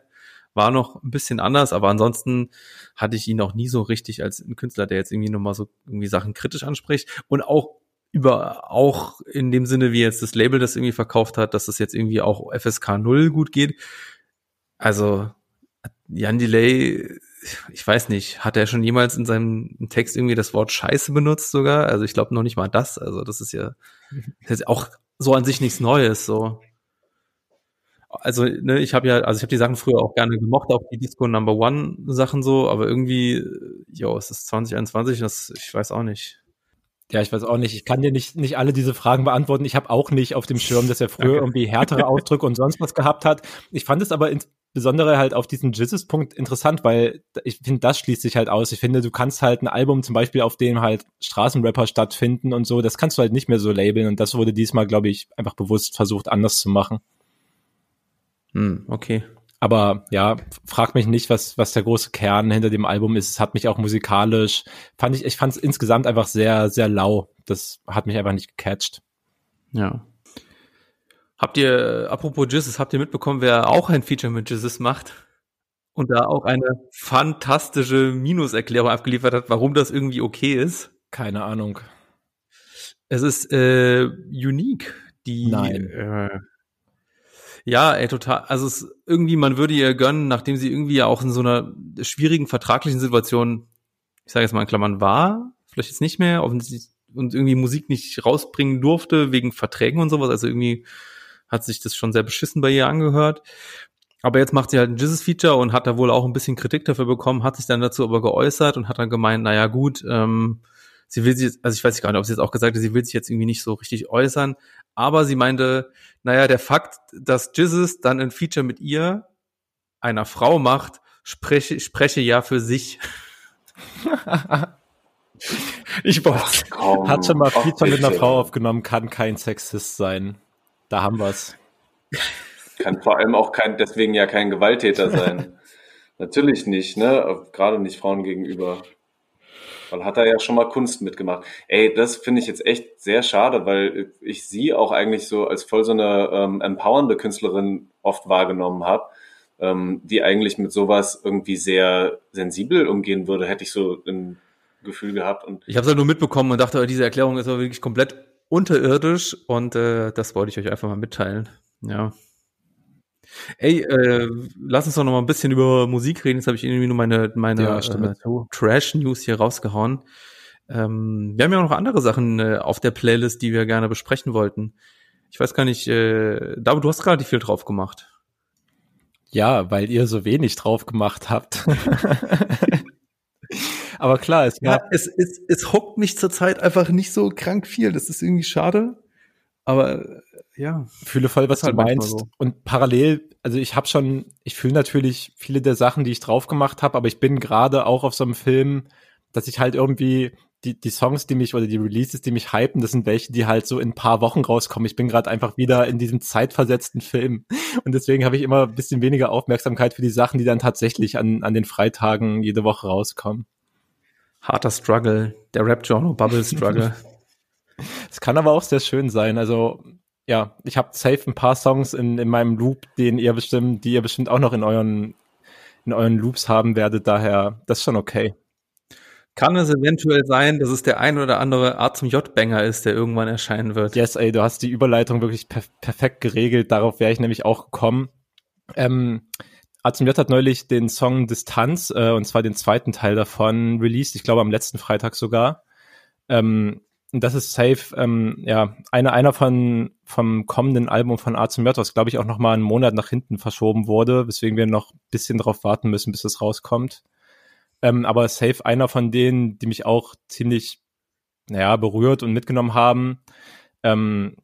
war noch ein bisschen anders, aber ansonsten hatte ich ihn auch nie so richtig als ein Künstler, der jetzt irgendwie nochmal so irgendwie Sachen kritisch anspricht. Und auch über auch in dem Sinne, wie jetzt das Label das irgendwie verkauft hat, dass es jetzt irgendwie auch FSK 0 gut geht. Also Jan Delay, ich weiß nicht, hat er schon jemals in seinem Text irgendwie das Wort Scheiße benutzt sogar? Also ich glaube noch nicht mal das. Also das ist ja das ist auch so an sich nichts Neues. So also ne, ich habe ja, also ich habe die Sachen früher auch gerne gemocht, auch die Disco Number One Sachen so, aber irgendwie, jo, es ist 2021, das, ich weiß auch nicht. Ja, ich weiß auch nicht. Ich kann dir nicht, nicht alle diese Fragen beantworten. Ich habe auch nicht auf dem Schirm, dass er früher irgendwie härtere [laughs] Ausdrücke und sonst was gehabt hat. Ich fand es aber insbesondere halt auf diesen Jizzes-Punkt interessant, weil ich finde, das schließt sich halt aus. Ich finde, du kannst halt ein Album zum Beispiel, auf dem halt Straßenrapper stattfinden und so, das kannst du halt nicht mehr so labeln. Und das wurde diesmal, glaube ich, einfach bewusst versucht, anders zu machen. Hm, okay. Aber ja, frag mich nicht, was, was der große Kern hinter dem Album ist. Es hat mich auch musikalisch, fand ich, ich fand es insgesamt einfach sehr, sehr lau. Das hat mich einfach nicht gecatcht. Ja. Habt ihr, apropos Jizzes, habt ihr mitbekommen, wer auch ein Feature mit Jizzes macht? Und da auch eine fantastische Minuserklärung abgeliefert hat, warum das irgendwie okay ist? Keine Ahnung. Es ist äh, Unique, die Nein. Äh, ja, ey, total. Also es irgendwie, man würde ihr gönnen, nachdem sie irgendwie ja auch in so einer schwierigen vertraglichen Situation, ich sage jetzt mal in Klammern, war, vielleicht jetzt nicht mehr, und irgendwie Musik nicht rausbringen durfte wegen Verträgen und sowas. Also irgendwie hat sich das schon sehr beschissen bei ihr angehört. Aber jetzt macht sie halt ein Jizzes-Feature und hat da wohl auch ein bisschen Kritik dafür bekommen, hat sich dann dazu aber geäußert und hat dann gemeint, naja gut, ähm, sie will sich, also ich weiß gar nicht, ob sie jetzt auch gesagt hat, sie will sich jetzt irgendwie nicht so richtig äußern, aber sie meinte, naja, der Fakt, dass Jizzes dann ein Feature mit ihr, einer Frau macht, spreche, spreche ja für sich. [laughs] ich weiß. Hat schon mal Feature mit einer Frau aufgenommen, kann kein Sexist sein. Da haben wir's. Kann vor allem auch kein, deswegen ja kein Gewalttäter sein. [laughs] Natürlich nicht, ne? Gerade nicht Frauen gegenüber. Weil hat er ja schon mal Kunst mitgemacht. Ey, das finde ich jetzt echt sehr schade, weil ich sie auch eigentlich so als voll so eine ähm, empowernde Künstlerin oft wahrgenommen habe, ähm, die eigentlich mit sowas irgendwie sehr sensibel umgehen würde, hätte ich so ein Gefühl gehabt. Und ich habe es halt nur mitbekommen und dachte, diese Erklärung ist aber wirklich komplett unterirdisch und äh, das wollte ich euch einfach mal mitteilen. Ja. Ey, äh, lass uns doch noch mal ein bisschen über Musik reden. Jetzt habe ich irgendwie nur meine, meine ja, äh, Trash-News hier rausgehauen. Ähm, wir haben ja noch andere Sachen äh, auf der Playlist, die wir gerne besprechen wollten. Ich weiß gar nicht, äh, David, du hast relativ viel drauf gemacht. Ja, weil ihr so wenig drauf gemacht habt. [laughs] Aber klar, es, ja, es, es, es hockt mich zurzeit einfach nicht so krank viel. Das ist irgendwie schade. Aber ja. Fühle voll, was du halt meinst. So. Und parallel, also ich habe schon, ich fühle natürlich viele der Sachen, die ich drauf gemacht habe, aber ich bin gerade auch auf so einem Film, dass ich halt irgendwie die, die Songs, die mich oder die Releases, die mich hypen, das sind welche, die halt so in ein paar Wochen rauskommen. Ich bin gerade einfach wieder in diesem zeitversetzten Film. [laughs] Und deswegen habe ich immer ein bisschen weniger Aufmerksamkeit für die Sachen, die dann tatsächlich an, an den Freitagen jede Woche rauskommen. Harter Struggle, der Rap-Genre Bubble Struggle. [laughs] [laughs] Es kann aber auch sehr schön sein. Also ja, ich habe safe ein paar Songs in, in meinem Loop, den ihr bestimmt, die ihr bestimmt auch noch in euren, in euren Loops haben werdet. Daher, das ist schon okay. Kann es eventuell sein, dass es der ein oder andere A zum J-Banger ist, der irgendwann erscheinen wird? Yes, ey, du hast die Überleitung wirklich per perfekt geregelt. Darauf wäre ich nämlich auch gekommen. Ähm, A zum J hat neulich den Song Distanz, äh, und zwar den zweiten Teil davon, released, ich glaube am letzten Freitag sogar. Ähm, das ist safe, ähm, ja, einer, einer von, vom kommenden Album von Arzt Mörder, glaube ich, auch noch mal einen Monat nach hinten verschoben wurde, weswegen wir noch ein bisschen drauf warten müssen, bis es rauskommt. Ähm, aber safe einer von denen, die mich auch ziemlich, naja, berührt und mitgenommen haben. Ähm,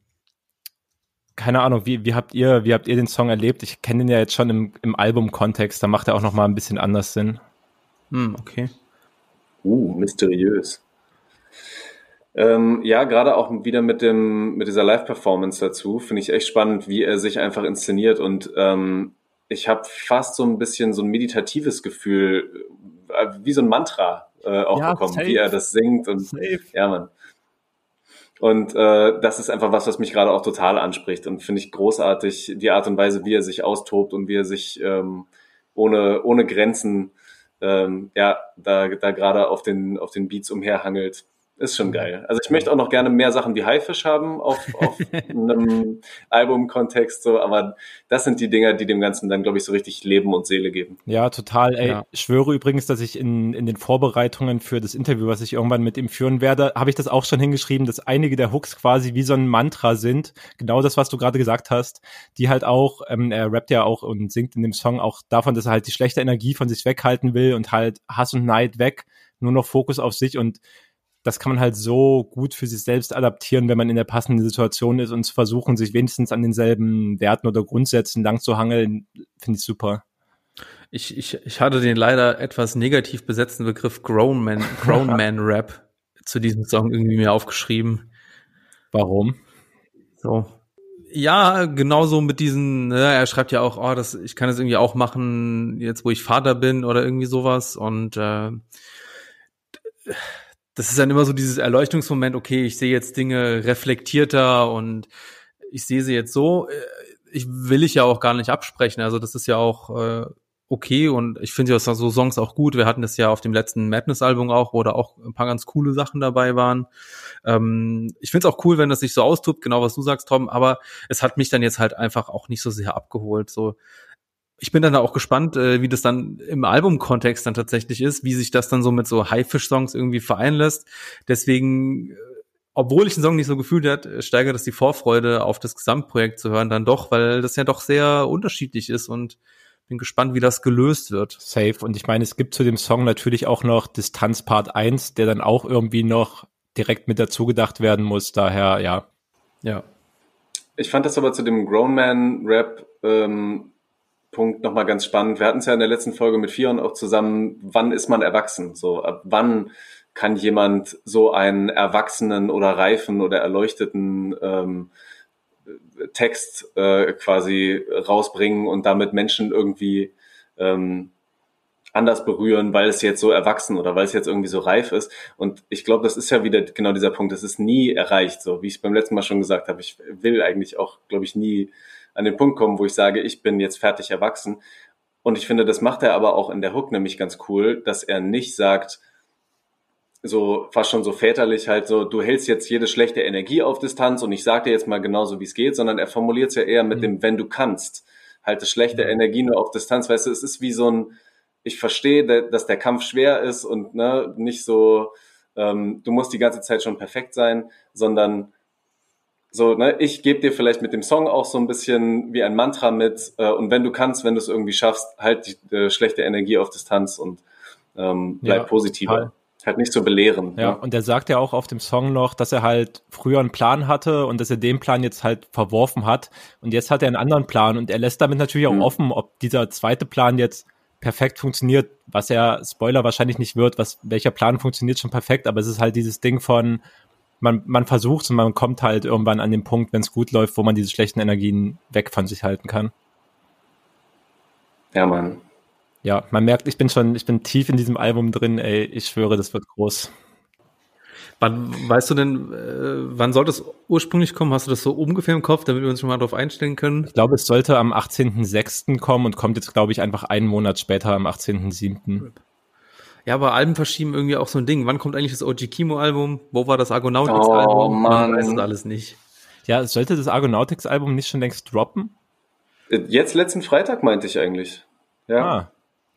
keine Ahnung, wie, wie habt ihr, wie habt ihr den Song erlebt? Ich kenne den ja jetzt schon im, im Album-Kontext, da macht er auch noch mal ein bisschen anders Sinn. Hm, okay. Uh, mysteriös. Ähm, ja, gerade auch wieder mit dem mit dieser Live-Performance dazu finde ich echt spannend, wie er sich einfach inszeniert und ähm, ich habe fast so ein bisschen so ein meditatives Gefühl, äh, wie so ein Mantra äh, auch ja, bekommen, safe. wie er das singt und safe. ja, man. Und äh, das ist einfach was, was mich gerade auch total anspricht und finde ich großartig, die Art und Weise, wie er sich austobt und wie er sich ähm, ohne ohne Grenzen ähm, ja da da gerade auf den auf den Beats umherhangelt ist schon geil. Also ich möchte auch noch gerne mehr Sachen wie Haifisch haben auf, auf [laughs] einem Albumkontext, so, aber das sind die Dinger, die dem Ganzen dann, glaube ich, so richtig Leben und Seele geben. Ja, total. Ey, ja. ich schwöre übrigens, dass ich in, in den Vorbereitungen für das Interview, was ich irgendwann mit ihm führen werde, habe ich das auch schon hingeschrieben, dass einige der Hooks quasi wie so ein Mantra sind. Genau das, was du gerade gesagt hast, die halt auch, ähm, er rappt ja auch und singt in dem Song auch davon, dass er halt die schlechte Energie von sich weghalten will und halt Hass und Neid weg, nur noch Fokus auf sich und das kann man halt so gut für sich selbst adaptieren, wenn man in der passenden Situation ist und zu versuchen, sich wenigstens an denselben Werten oder Grundsätzen lang zu hangeln, finde ich super. Ich, ich, ich hatte den leider etwas negativ besetzten Begriff Grown Man, [laughs] Grown Man Rap zu diesem Song irgendwie mir aufgeschrieben. Warum? So. Ja, genauso mit diesen, ne, er schreibt ja auch, oh, das, ich kann das irgendwie auch machen, jetzt wo ich Vater bin oder irgendwie sowas. Und äh, das ist dann immer so dieses Erleuchtungsmoment, okay, ich sehe jetzt Dinge reflektierter und ich sehe sie jetzt so. Äh, ich will ich ja auch gar nicht absprechen. Also das ist ja auch äh, okay und ich finde ja so Songs auch gut. Wir hatten das ja auf dem letzten Madness-Album auch, wo da auch ein paar ganz coole Sachen dabei waren. Ähm, ich finde es auch cool, wenn das sich so austobt, genau was du sagst, Tom, aber es hat mich dann jetzt halt einfach auch nicht so sehr abgeholt. So, ich bin dann auch gespannt, äh, wie das dann im Albumkontext dann tatsächlich ist, wie sich das dann so mit so Haifisch-Songs irgendwie vereinen lässt. Deswegen, äh, obwohl ich den Song nicht so gefühlt hat, steigert das die Vorfreude auf das Gesamtprojekt zu hören dann doch, weil das ja doch sehr unterschiedlich ist und bin gespannt, wie das gelöst wird. Safe. Und ich meine, es gibt zu dem Song natürlich auch noch Distanz Part 1, der dann auch irgendwie noch direkt mit dazu gedacht werden muss. Daher, ja. Ja. Ich fand das aber zu dem Grown Man Rap ähm, Punkt nochmal ganz spannend. Wir hatten es ja in der letzten Folge mit Fion auch zusammen, wann ist man erwachsen? So, ab wann kann jemand so einen erwachsenen oder reifen oder erleuchteten ähm, Text äh, quasi rausbringen und damit Menschen irgendwie ähm, anders berühren, weil es jetzt so erwachsen oder weil es jetzt irgendwie so reif ist. Und ich glaube, das ist ja wieder genau dieser Punkt. Das ist nie erreicht, so wie ich beim letzten Mal schon gesagt habe. Ich will eigentlich auch, glaube ich, nie an den Punkt kommen, wo ich sage, ich bin jetzt fertig erwachsen. Und ich finde, das macht er aber auch in der Hook nämlich ganz cool, dass er nicht sagt, so fast schon so väterlich halt so, du hältst jetzt jede schlechte Energie auf Distanz und ich sag dir jetzt mal genauso, wie es geht, sondern er formuliert es ja eher mit mhm. dem, wenn du kannst. Halte schlechte. Energie nur auf Distanz. Weißt du, es ist wie so ein, ich verstehe, dass der Kampf schwer ist und ne, nicht so, ähm, du musst die ganze Zeit schon perfekt sein, sondern so, ne, ich gebe dir vielleicht mit dem Song auch so ein bisschen wie ein Mantra mit äh, und wenn du kannst, wenn du es irgendwie schaffst, halt die äh, schlechte Energie auf Distanz und ähm, bleib ja, positiver. Total. Halt nicht so belehren. Ja, ne? und er sagt ja auch auf dem Song noch, dass er halt früher einen Plan hatte und dass er den Plan jetzt halt verworfen hat. Und jetzt hat er einen anderen Plan und er lässt damit natürlich auch mhm. offen, ob dieser zweite Plan jetzt perfekt funktioniert, was er Spoiler wahrscheinlich nicht wird, was welcher Plan funktioniert schon perfekt, aber es ist halt dieses Ding von man, man versucht und man kommt halt irgendwann an den Punkt, wenn es gut läuft, wo man diese schlechten Energien weg von sich halten kann. Ja, Mann. Ja, man merkt, ich bin schon, ich bin tief in diesem Album drin, ey, ich schwöre, das wird groß. Wann, weißt du denn, äh, wann soll das ursprünglich kommen? Hast du das so ungefähr im Kopf, damit wir uns schon mal darauf einstellen können? Ich glaube, es sollte am 18.06. kommen und kommt jetzt, glaube ich, einfach einen Monat später am 18.07. Ja, aber Alben verschieben irgendwie auch so ein Ding. Wann kommt eigentlich das OG Kimo-Album? Wo war das Argonautics-Album? Oh, Mann. Man weiß das alles nicht. Ja, sollte das Argonautics-Album nicht schon längst droppen? Jetzt letzten Freitag meinte ich eigentlich. Ja. Ah,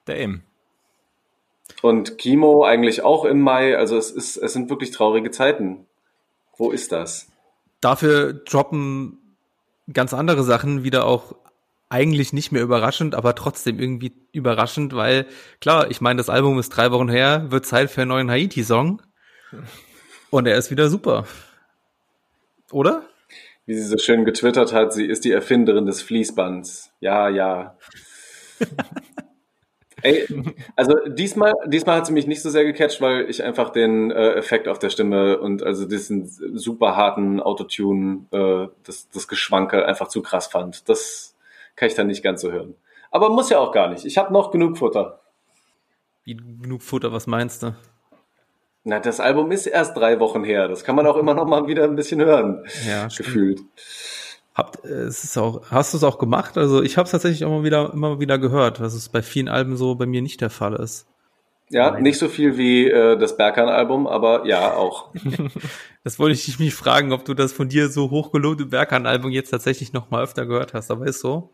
damn. Und Kimo eigentlich auch im Mai. Also es ist, es sind wirklich traurige Zeiten. Wo ist das? Dafür droppen ganz andere Sachen wieder auch eigentlich nicht mehr überraschend, aber trotzdem irgendwie überraschend, weil klar, ich meine, das Album ist drei Wochen her, wird Zeit für einen neuen Haiti-Song und er ist wieder super. Oder? Wie sie so schön getwittert hat, sie ist die Erfinderin des Fließbands. Ja, ja. [laughs] Ey, also diesmal, diesmal hat sie mich nicht so sehr gecatcht, weil ich einfach den äh, Effekt auf der Stimme und also diesen super harten Autotune, äh, das, das Geschwanke einfach zu krass fand. Das kann ich dann nicht ganz so hören. Aber muss ja auch gar nicht. Ich habe noch genug Futter. Wie genug Futter, was meinst du? Na, das Album ist erst drei Wochen her. Das kann man auch immer noch mal wieder ein bisschen hören. Ja, gefühlt. Habt, äh, es ist auch, hast du es auch gemacht? Also ich habe es tatsächlich auch mal wieder, immer wieder gehört, was es bei vielen Alben so bei mir nicht der Fall ist. Ja, Nein. nicht so viel wie äh, das Berkan-Album, aber ja, auch. [laughs] das wollte ich nicht fragen, ob du das von dir so hochgelobte Berkan-Album jetzt tatsächlich noch mal öfter gehört hast, aber ist so.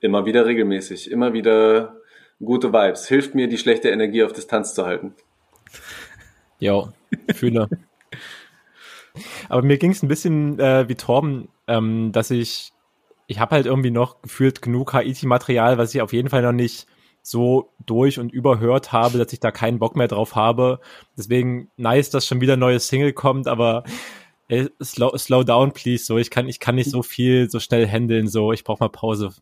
Immer wieder regelmäßig, immer wieder gute Vibes. Hilft mir, die schlechte Energie auf Distanz zu halten. Ja, fühle. [laughs] aber mir ging es ein bisschen äh, wie Torben, ähm, dass ich, ich habe halt irgendwie noch gefühlt genug Haiti-Material, was ich auf jeden Fall noch nicht so durch und überhört habe, dass ich da keinen Bock mehr drauf habe. Deswegen nice, dass schon wieder ein neues Single kommt, aber ey, slow, slow down, please. So, ich kann, ich kann nicht so viel so schnell handeln. So, ich brauche mal Pause.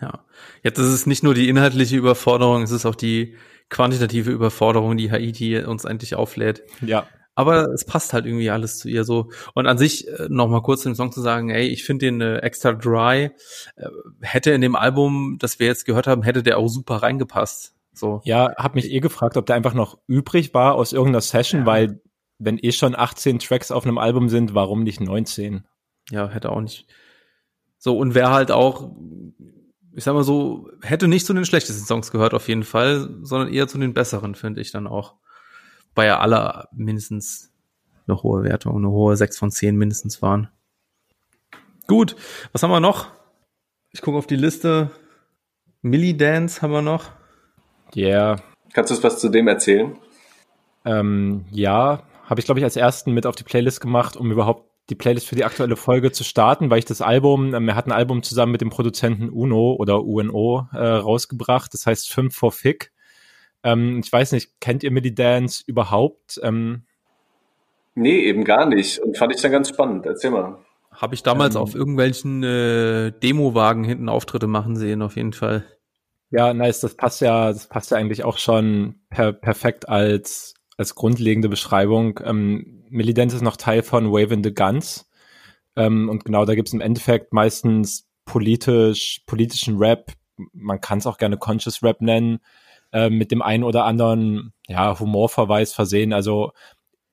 ja, jetzt ist es nicht nur die inhaltliche Überforderung, es ist auch die quantitative Überforderung, die Haiti uns eigentlich auflädt. Ja. Aber es passt halt irgendwie alles zu ihr so. Und an sich äh, noch mal kurz den Song zu sagen, ey, ich finde den äh, extra dry. Äh, hätte in dem Album, das wir jetzt gehört haben, hätte der auch super reingepasst. So. Ja, hab mich eh gefragt, ob der einfach noch übrig war aus irgendeiner Session, ja. weil wenn eh schon 18 Tracks auf einem Album sind, warum nicht 19? Ja, hätte auch nicht. So, und wer halt auch, ich sag mal so, hätte nicht zu den schlechtesten Songs gehört auf jeden Fall, sondern eher zu den besseren, finde ich dann auch bei ja alle mindestens eine hohe Wertung, eine hohe 6 von 10 mindestens waren. Gut, was haben wir noch? Ich gucke auf die Liste. Millie Dance haben wir noch. Ja. Yeah. Kannst du was zu dem erzählen? Ähm, ja, habe ich glaube ich als ersten mit auf die Playlist gemacht, um überhaupt die Playlist für die aktuelle Folge zu starten, weil ich das Album, ähm, er hat ein Album zusammen mit dem Produzenten Uno oder UNO äh, rausgebracht, das heißt 5 for Fick. Ähm, ich weiß nicht, kennt ihr Millie Dance überhaupt? Ähm, nee, eben gar nicht. Und fand ich dann ganz spannend. Erzähl mal. Habe ich damals ähm, auf irgendwelchen äh, Demowagen hinten Auftritte machen sehen, auf jeden Fall. Ja, nice. Das passt ja, das passt ja eigentlich auch schon per perfekt als als grundlegende Beschreibung. Ähm, Dance ist noch Teil von Wave in the Guns. Ähm, und genau, da gibt es im Endeffekt meistens politisch, politischen Rap. Man kann es auch gerne Conscious Rap nennen äh, mit dem einen oder anderen ja, Humorverweis versehen. Also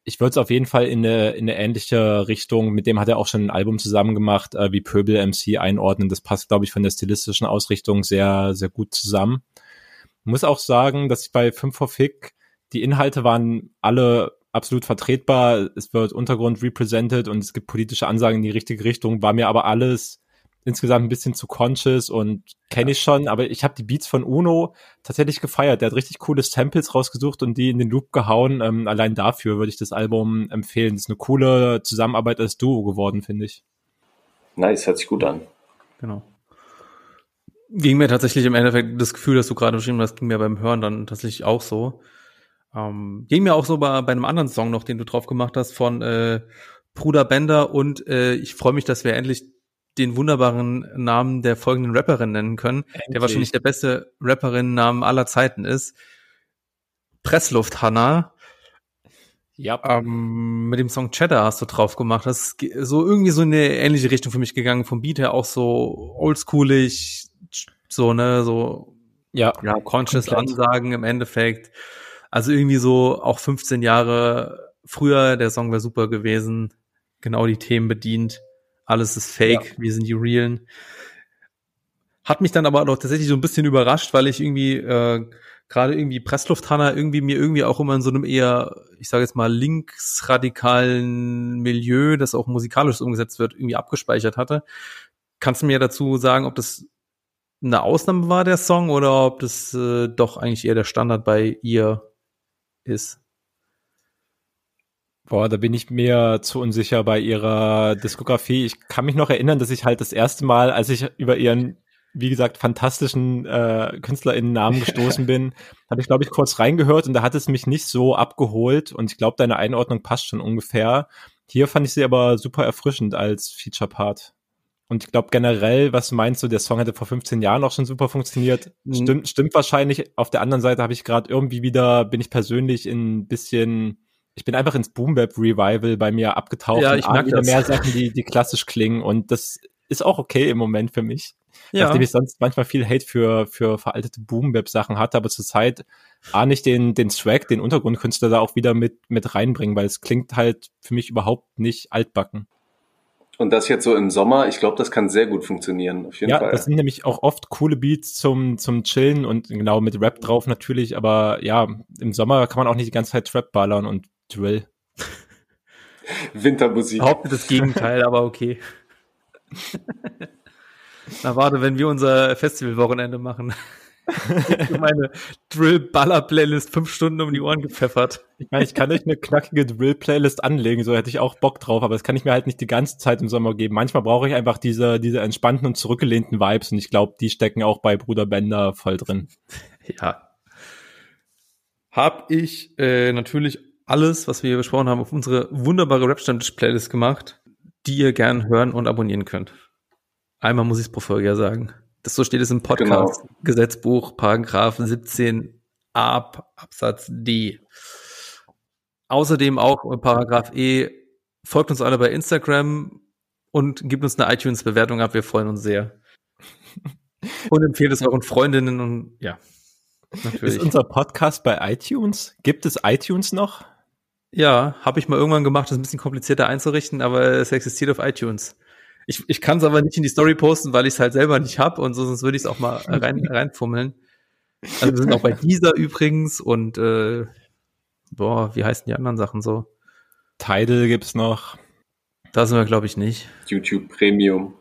ich würde es auf jeden Fall in eine, in eine ähnliche Richtung, mit dem hat er auch schon ein Album zusammen gemacht, äh, wie Pöbel MC einordnen. Das passt, glaube ich, von der stilistischen Ausrichtung sehr, sehr gut zusammen. Muss auch sagen, dass ich bei 5 for Fick, die Inhalte waren alle absolut vertretbar. Es wird Untergrund represented und es gibt politische Ansagen in die richtige Richtung, war mir aber alles insgesamt ein bisschen zu conscious und kenne ich schon, aber ich habe die Beats von Uno tatsächlich gefeiert. Der hat richtig coole Samples rausgesucht und die in den Loop gehauen. Ähm, allein dafür würde ich das Album empfehlen. Das ist eine coole Zusammenarbeit als Duo geworden, finde ich. Nice, hört sich gut an. Genau. Ging mir tatsächlich im Endeffekt das Gefühl, dass du gerade beschrieben hast, ging mir beim Hören dann tatsächlich auch so. Ähm, ging mir auch so bei, bei einem anderen Song noch, den du drauf gemacht hast, von äh, Bruder Bender und äh, ich freue mich, dass wir endlich den wunderbaren Namen der folgenden Rapperin nennen können, Endlich. der wahrscheinlich der beste Rapperin-Namen aller Zeiten ist. Pressluft Hanna. Ja. Ähm, mit dem Song Cheddar hast du drauf gemacht. Das ist so irgendwie so in eine ähnliche Richtung für mich gegangen. Vom Beat her auch so oldschoolig, so, ne, so, ja, ja conscious komplett. Ansagen im Endeffekt. Also irgendwie so auch 15 Jahre früher, der Song wäre super gewesen. Genau die Themen bedient alles ist fake, ja. wir sind die realen. Hat mich dann aber doch tatsächlich so ein bisschen überrascht, weil ich irgendwie äh, gerade irgendwie Presslufthanna irgendwie mir irgendwie auch immer in so einem eher, ich sage jetzt mal, linksradikalen Milieu, das auch musikalisch umgesetzt wird, irgendwie abgespeichert hatte. Kannst du mir dazu sagen, ob das eine Ausnahme war, der Song, oder ob das äh, doch eigentlich eher der Standard bei ihr ist? Boah, da bin ich mir zu unsicher bei ihrer Diskografie. Ich kann mich noch erinnern, dass ich halt das erste Mal, als ich über ihren, wie gesagt, fantastischen äh, KünstlerInnen-Namen gestoßen bin, [laughs] habe ich, glaube ich, kurz reingehört und da hat es mich nicht so abgeholt und ich glaube, deine Einordnung passt schon ungefähr. Hier fand ich sie aber super erfrischend als Feature-Part. Und ich glaube generell, was meinst du, der Song hätte vor 15 Jahren auch schon super funktioniert. Stimmt, stimmt wahrscheinlich. Auf der anderen Seite habe ich gerade irgendwie wieder, bin ich persönlich in ein bisschen ich bin einfach ins Boom Bap Revival bei mir abgetaucht. Ja, ich merke wieder mehr Sachen, die, die klassisch klingen und das ist auch okay im Moment für mich. Ja. Nachdem ich sonst manchmal viel Hate für, für veraltete Boom Bap Sachen hatte, aber zurzeit A nicht den, den Swag, den Untergrundkünstler da auch wieder mit, mit reinbringen, weil es klingt halt für mich überhaupt nicht altbacken. Und das jetzt so im Sommer, ich glaube, das kann sehr gut funktionieren, auf jeden ja, Fall. Ja, das sind nämlich auch oft coole Beats zum, zum Chillen und genau mit Rap drauf natürlich, aber ja, im Sommer kann man auch nicht die ganze Zeit Trap ballern und Drill. [laughs] Wintermusik. Behauptet das Gegenteil, aber okay. [laughs] Na warte, wenn wir unser Festivalwochenende machen. [laughs] meine Drill-Baller-Playlist fünf Stunden um die Ohren gepfeffert. Ich meine, ich kann euch eine knackige Drill-Playlist anlegen, so hätte ich auch Bock drauf, aber das kann ich mir halt nicht die ganze Zeit im Sommer geben. Manchmal brauche ich einfach diese, diese entspannten und zurückgelehnten Vibes und ich glaube, die stecken auch bei Bruder Bender voll drin. [laughs] Ja. Hab ich äh, natürlich alles, was wir hier besprochen haben, auf unsere wunderbare Rap-Stammtisch-Playlist gemacht, die ihr gern hören und abonnieren könnt. Einmal muss ich es pro Folge ja sagen. Das so steht es im Podcast. Genau. Gesetzbuch, Paragraph 17 ab Absatz D. Außerdem auch Paragraph E. Folgt uns alle bei Instagram und gibt uns eine iTunes-Bewertung ab. Wir freuen uns sehr. [laughs] Und empfehlt es euren Freundinnen und ja. Natürlich. Ist unser Podcast bei iTunes? Gibt es iTunes noch? Ja, habe ich mal irgendwann gemacht. Das ist ein bisschen komplizierter einzurichten, aber es existiert auf iTunes. Ich, ich kann es aber nicht in die Story posten, weil ich es halt selber nicht hab und so, sonst würde ich es auch mal [laughs] rein, reinfummeln. Also wir sind auch bei dieser übrigens und äh, boah, wie heißen die anderen Sachen so? Tidal gibt's noch. Da sind wir, glaube ich, nicht. YouTube Premium.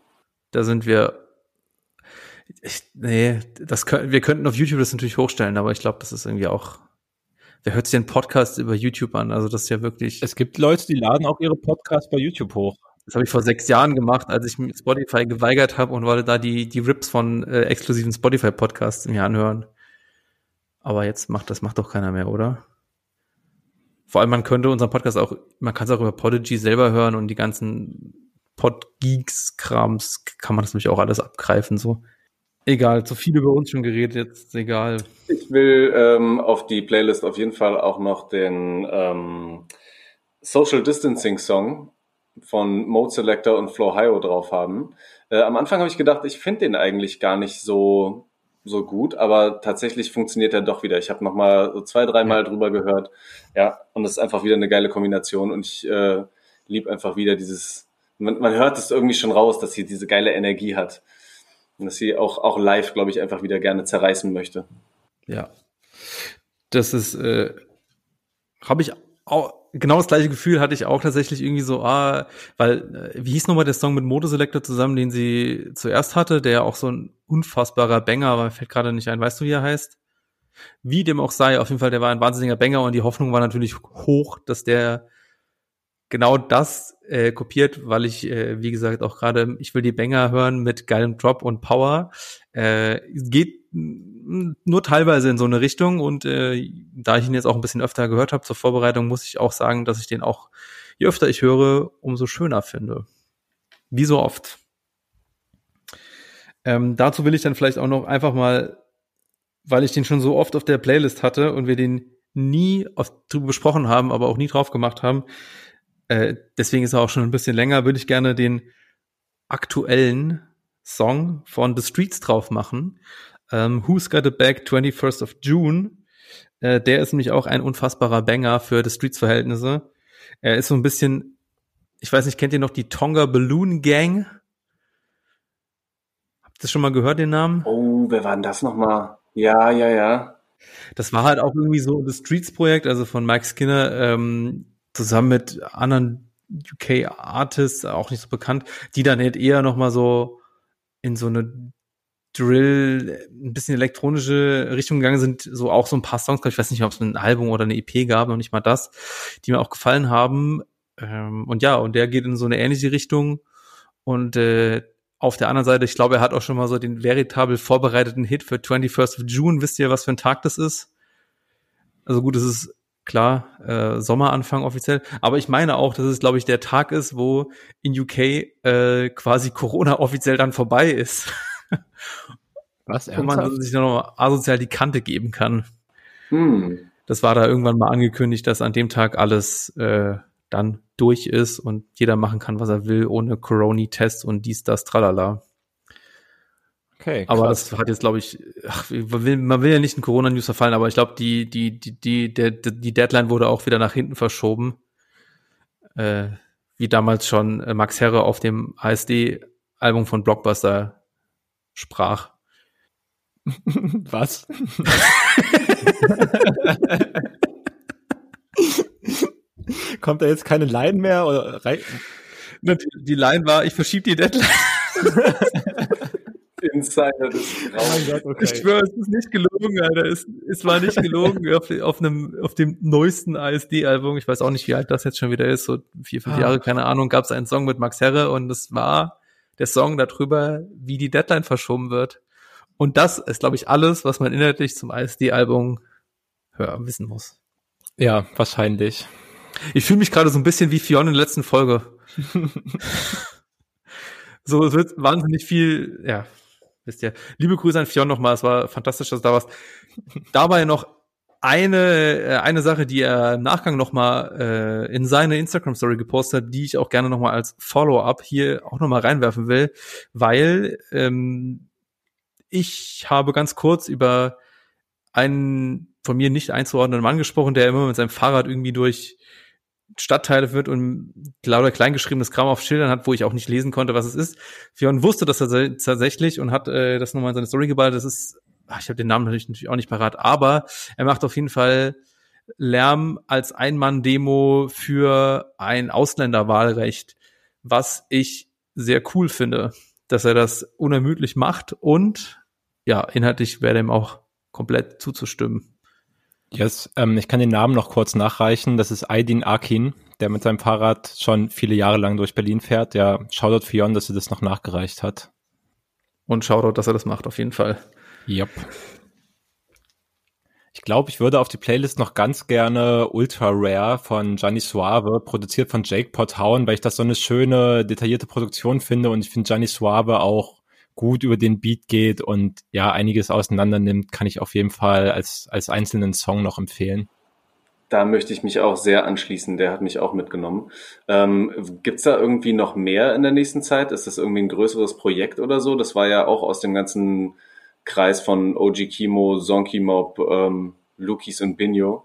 Da sind wir. Ich, nee, das können, wir könnten auf YouTube das natürlich hochstellen, aber ich glaube, das ist irgendwie auch. Wer hört sich den Podcast über YouTube an? Also das ist ja wirklich. Es gibt Leute, die laden auch ihre Podcasts bei YouTube hoch. Das habe ich vor sechs Jahren gemacht, als ich Spotify geweigert habe und wollte da die, die Rips von äh, exklusiven Spotify-Podcasts mir anhören. Aber jetzt macht das macht doch keiner mehr, oder? Vor allem, man könnte unseren Podcast auch, man kann es auch über Podigy selber hören und die ganzen Podgeeks-Krams kann man das nämlich auch alles abgreifen, so. Egal, zu viel über uns schon geredet, jetzt egal. Ich will ähm, auf die Playlist auf jeden Fall auch noch den ähm, Social Distancing Song von Mode Selector und Flow Hio drauf haben. Äh, am Anfang habe ich gedacht, ich finde den eigentlich gar nicht so so gut, aber tatsächlich funktioniert er doch wieder. Ich habe noch mal so zwei, dreimal ja. drüber gehört, ja, und es ist einfach wieder eine geile Kombination und ich äh, liebe einfach wieder dieses. Man, man hört es irgendwie schon raus, dass sie diese geile Energie hat und dass sie auch auch live, glaube ich, einfach wieder gerne zerreißen möchte. Ja, das ist äh, habe ich auch genau das gleiche Gefühl hatte ich auch tatsächlich irgendwie so, ah, weil, äh, wie hieß nochmal der Song mit Motoselector zusammen, den sie zuerst hatte, der auch so ein unfassbarer Banger, aber fällt gerade nicht ein, weißt du, wie er heißt? Wie dem auch sei, auf jeden Fall, der war ein wahnsinniger Banger und die Hoffnung war natürlich hoch, dass der genau das äh, kopiert, weil ich, äh, wie gesagt, auch gerade, ich will die Banger hören mit geilem Drop und Power. Äh, geht nur teilweise in so eine Richtung und äh, da ich ihn jetzt auch ein bisschen öfter gehört habe zur Vorbereitung, muss ich auch sagen, dass ich den auch, je öfter ich höre, umso schöner finde. Wie so oft. Ähm, dazu will ich dann vielleicht auch noch einfach mal, weil ich den schon so oft auf der Playlist hatte und wir den nie auf, drüber besprochen haben, aber auch nie drauf gemacht haben, äh, deswegen ist er auch schon ein bisschen länger, würde ich gerne den aktuellen Song von The Streets drauf machen. Ähm, Who's Got a Back 21st of June. Äh, der ist nämlich auch ein unfassbarer Banger für The Streets-Verhältnisse. Er ist so ein bisschen, ich weiß nicht, kennt ihr noch die Tonga Balloon Gang? Habt ihr schon mal gehört, den Namen? Oh, wer war denn das nochmal? Ja, ja, ja. Das war halt auch irgendwie so das Streets-Projekt, also von Mike Skinner, ähm, zusammen mit anderen UK-Artists, auch nicht so bekannt, die dann halt eher nochmal so in so eine Drill, ein bisschen elektronische Richtung gegangen sind, so auch so ein paar Songs, ich weiß nicht, ob es ein Album oder eine EP gab, noch nicht mal das, die mir auch gefallen haben. Ähm, und ja, und der geht in so eine ähnliche Richtung. Und äh, auf der anderen Seite, ich glaube, er hat auch schon mal so den veritabel vorbereiteten Hit für 21st of June. Wisst ihr, was für ein Tag das ist? Also gut, es ist klar, äh, Sommeranfang offiziell. Aber ich meine auch, dass es, glaube ich, der Tag ist, wo in UK äh, quasi Corona offiziell dann vorbei ist. [laughs] Was? Wo man sich noch asozial die Kante geben kann. Hm. Das war da irgendwann mal angekündigt, dass an dem Tag alles äh, dann durch ist und jeder machen kann, was er will, ohne Corona-Tests und dies, das, tralala. Okay, krass. aber das hat jetzt, glaube ich, ach, man, will, man will ja nicht in Corona-News verfallen, aber ich glaube, die, die, die, die, der, die Deadline wurde auch wieder nach hinten verschoben. Äh, wie damals schon äh, Max Herre auf dem ASD-Album von Blockbuster sprach. [laughs] Was? [laughs] Kommt da jetzt keine Line mehr? Oder die Line war, ich verschiebe die Deadline. [laughs] Insider des Grauens. Oh okay. Ich schwöre, es ist nicht gelogen, Alter. Es, es war nicht gelogen auf, auf, einem, auf dem neuesten ASD-Album. Ich weiß auch nicht, wie alt das jetzt schon wieder ist, so vier, fünf ah. Jahre, keine Ahnung, gab es einen Song mit Max Herre und es war der Song darüber, wie die Deadline verschoben wird. Und das ist, glaube ich, alles, was man inhaltlich zum ASD-Album wissen muss. Ja, wahrscheinlich. Ich fühle mich gerade so ein bisschen wie Fionn in der letzten Folge. [laughs] so, es wird wahnsinnig viel, ja, wisst ihr. Liebe Grüße an Fionn nochmal, es war fantastisch, dass du da warst. Dabei noch eine, äh, eine Sache, die er im Nachgang nochmal äh, in seine Instagram-Story gepostet hat, die ich auch gerne nochmal als Follow-up hier auch nochmal reinwerfen will, weil ähm, ich habe ganz kurz über einen von mir nicht einzuordnenden Mann gesprochen, der immer mit seinem Fahrrad irgendwie durch Stadtteile wird und lauter kleingeschriebenes Kram auf Schildern hat, wo ich auch nicht lesen konnte, was es ist. Fionn wusste das tatsächlich und hat äh, das nochmal in seine Story geballt. Das ist, ach, ich habe den Namen natürlich auch nicht parat, aber er macht auf jeden Fall Lärm als Ein-Mann-Demo für ein Ausländerwahlrecht, was ich sehr cool finde, dass er das unermüdlich macht und ja, inhaltlich werde ihm auch komplett zuzustimmen. Yes, ähm, ich kann den Namen noch kurz nachreichen. Das ist Aydin Akin, der mit seinem Fahrrad schon viele Jahre lang durch Berlin fährt. Ja, Shoutout Fion, dass er das noch nachgereicht hat. Und Shoutout, dass er das macht, auf jeden Fall. Yep. Ich glaube, ich würde auf die Playlist noch ganz gerne Ultra Rare von Gianni Suave, produziert von Jake Pot hauen, weil ich das so eine schöne, detaillierte Produktion finde und ich finde Gianni Suave auch gut über den Beat geht und ja, einiges auseinander nimmt, kann ich auf jeden Fall als, als einzelnen Song noch empfehlen. Da möchte ich mich auch sehr anschließen. Der hat mich auch mitgenommen. Ähm, Gibt da irgendwie noch mehr in der nächsten Zeit? Ist das irgendwie ein größeres Projekt oder so? Das war ja auch aus dem ganzen Kreis von OG Kimo, Zonky Mob, ähm, Lukis und Binho.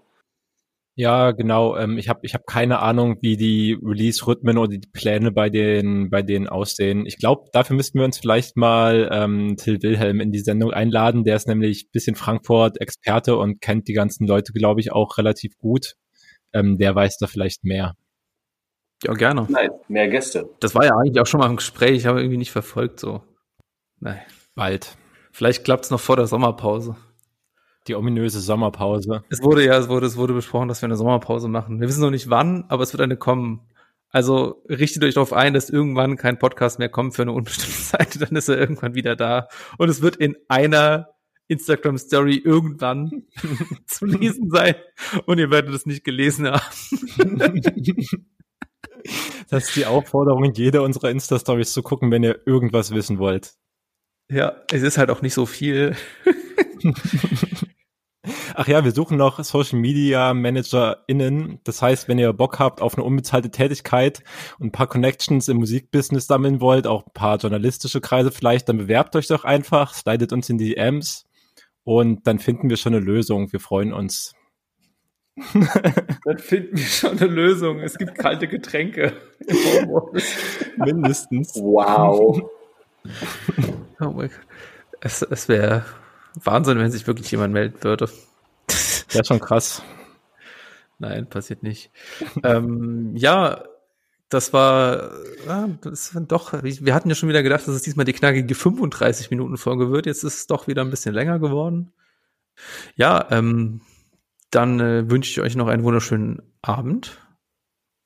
Ja, genau. Ähm, ich habe ich hab keine Ahnung, wie die Release-Rhythmen oder die Pläne bei den bei denen aussehen. Ich glaube, dafür müssten wir uns vielleicht mal ähm, Till Wilhelm in die Sendung einladen. Der ist nämlich bisschen Frankfurt-Experte und kennt die ganzen Leute, glaube ich, auch relativ gut. Ähm, der weiß da vielleicht mehr. Ja, gerne. Nein, mehr Gäste. Das war ja eigentlich auch schon mal ein Gespräch, ich habe irgendwie nicht verfolgt so. Nein. Bald. Vielleicht klappt's noch vor der Sommerpause. Die ominöse Sommerpause. Es wurde ja, es wurde, es wurde besprochen, dass wir eine Sommerpause machen. Wir wissen noch nicht wann, aber es wird eine kommen. Also richtet euch darauf ein, dass irgendwann kein Podcast mehr kommt für eine unbestimmte [laughs] Zeit, dann ist er irgendwann wieder da. Und es wird in einer Instagram Story irgendwann [laughs] zu lesen sein. Und ihr werdet es nicht gelesen haben. [laughs] das ist die Aufforderung, jede unserer Insta-Stories zu gucken, wenn ihr irgendwas wissen wollt. Ja, es ist halt auch nicht so viel. [laughs] Ach ja, wir suchen noch Social Media ManagerInnen. Das heißt, wenn ihr Bock habt auf eine unbezahlte Tätigkeit und ein paar Connections im Musikbusiness sammeln wollt, auch ein paar journalistische Kreise vielleicht, dann bewerbt euch doch einfach, slidet uns in die DMs und dann finden wir schon eine Lösung. Wir freuen uns. dann finden wir schon eine Lösung. Es gibt kalte Getränke. [laughs] Mindestens. Wow. Oh mein Gott. Es, es wäre Wahnsinn, wenn sich wirklich jemand melden würde. Ja, schon krass. Nein, passiert nicht. ähm, ja, das war, ja, das war doch, wir hatten ja schon wieder gedacht, dass es diesmal die knackige 35 Minuten Folge wird. Jetzt ist es doch wieder ein bisschen länger geworden. Ja, ähm, dann äh, wünsche ich euch noch einen wunderschönen Abend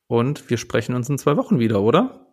und wir sprechen uns in zwei Wochen wieder, oder?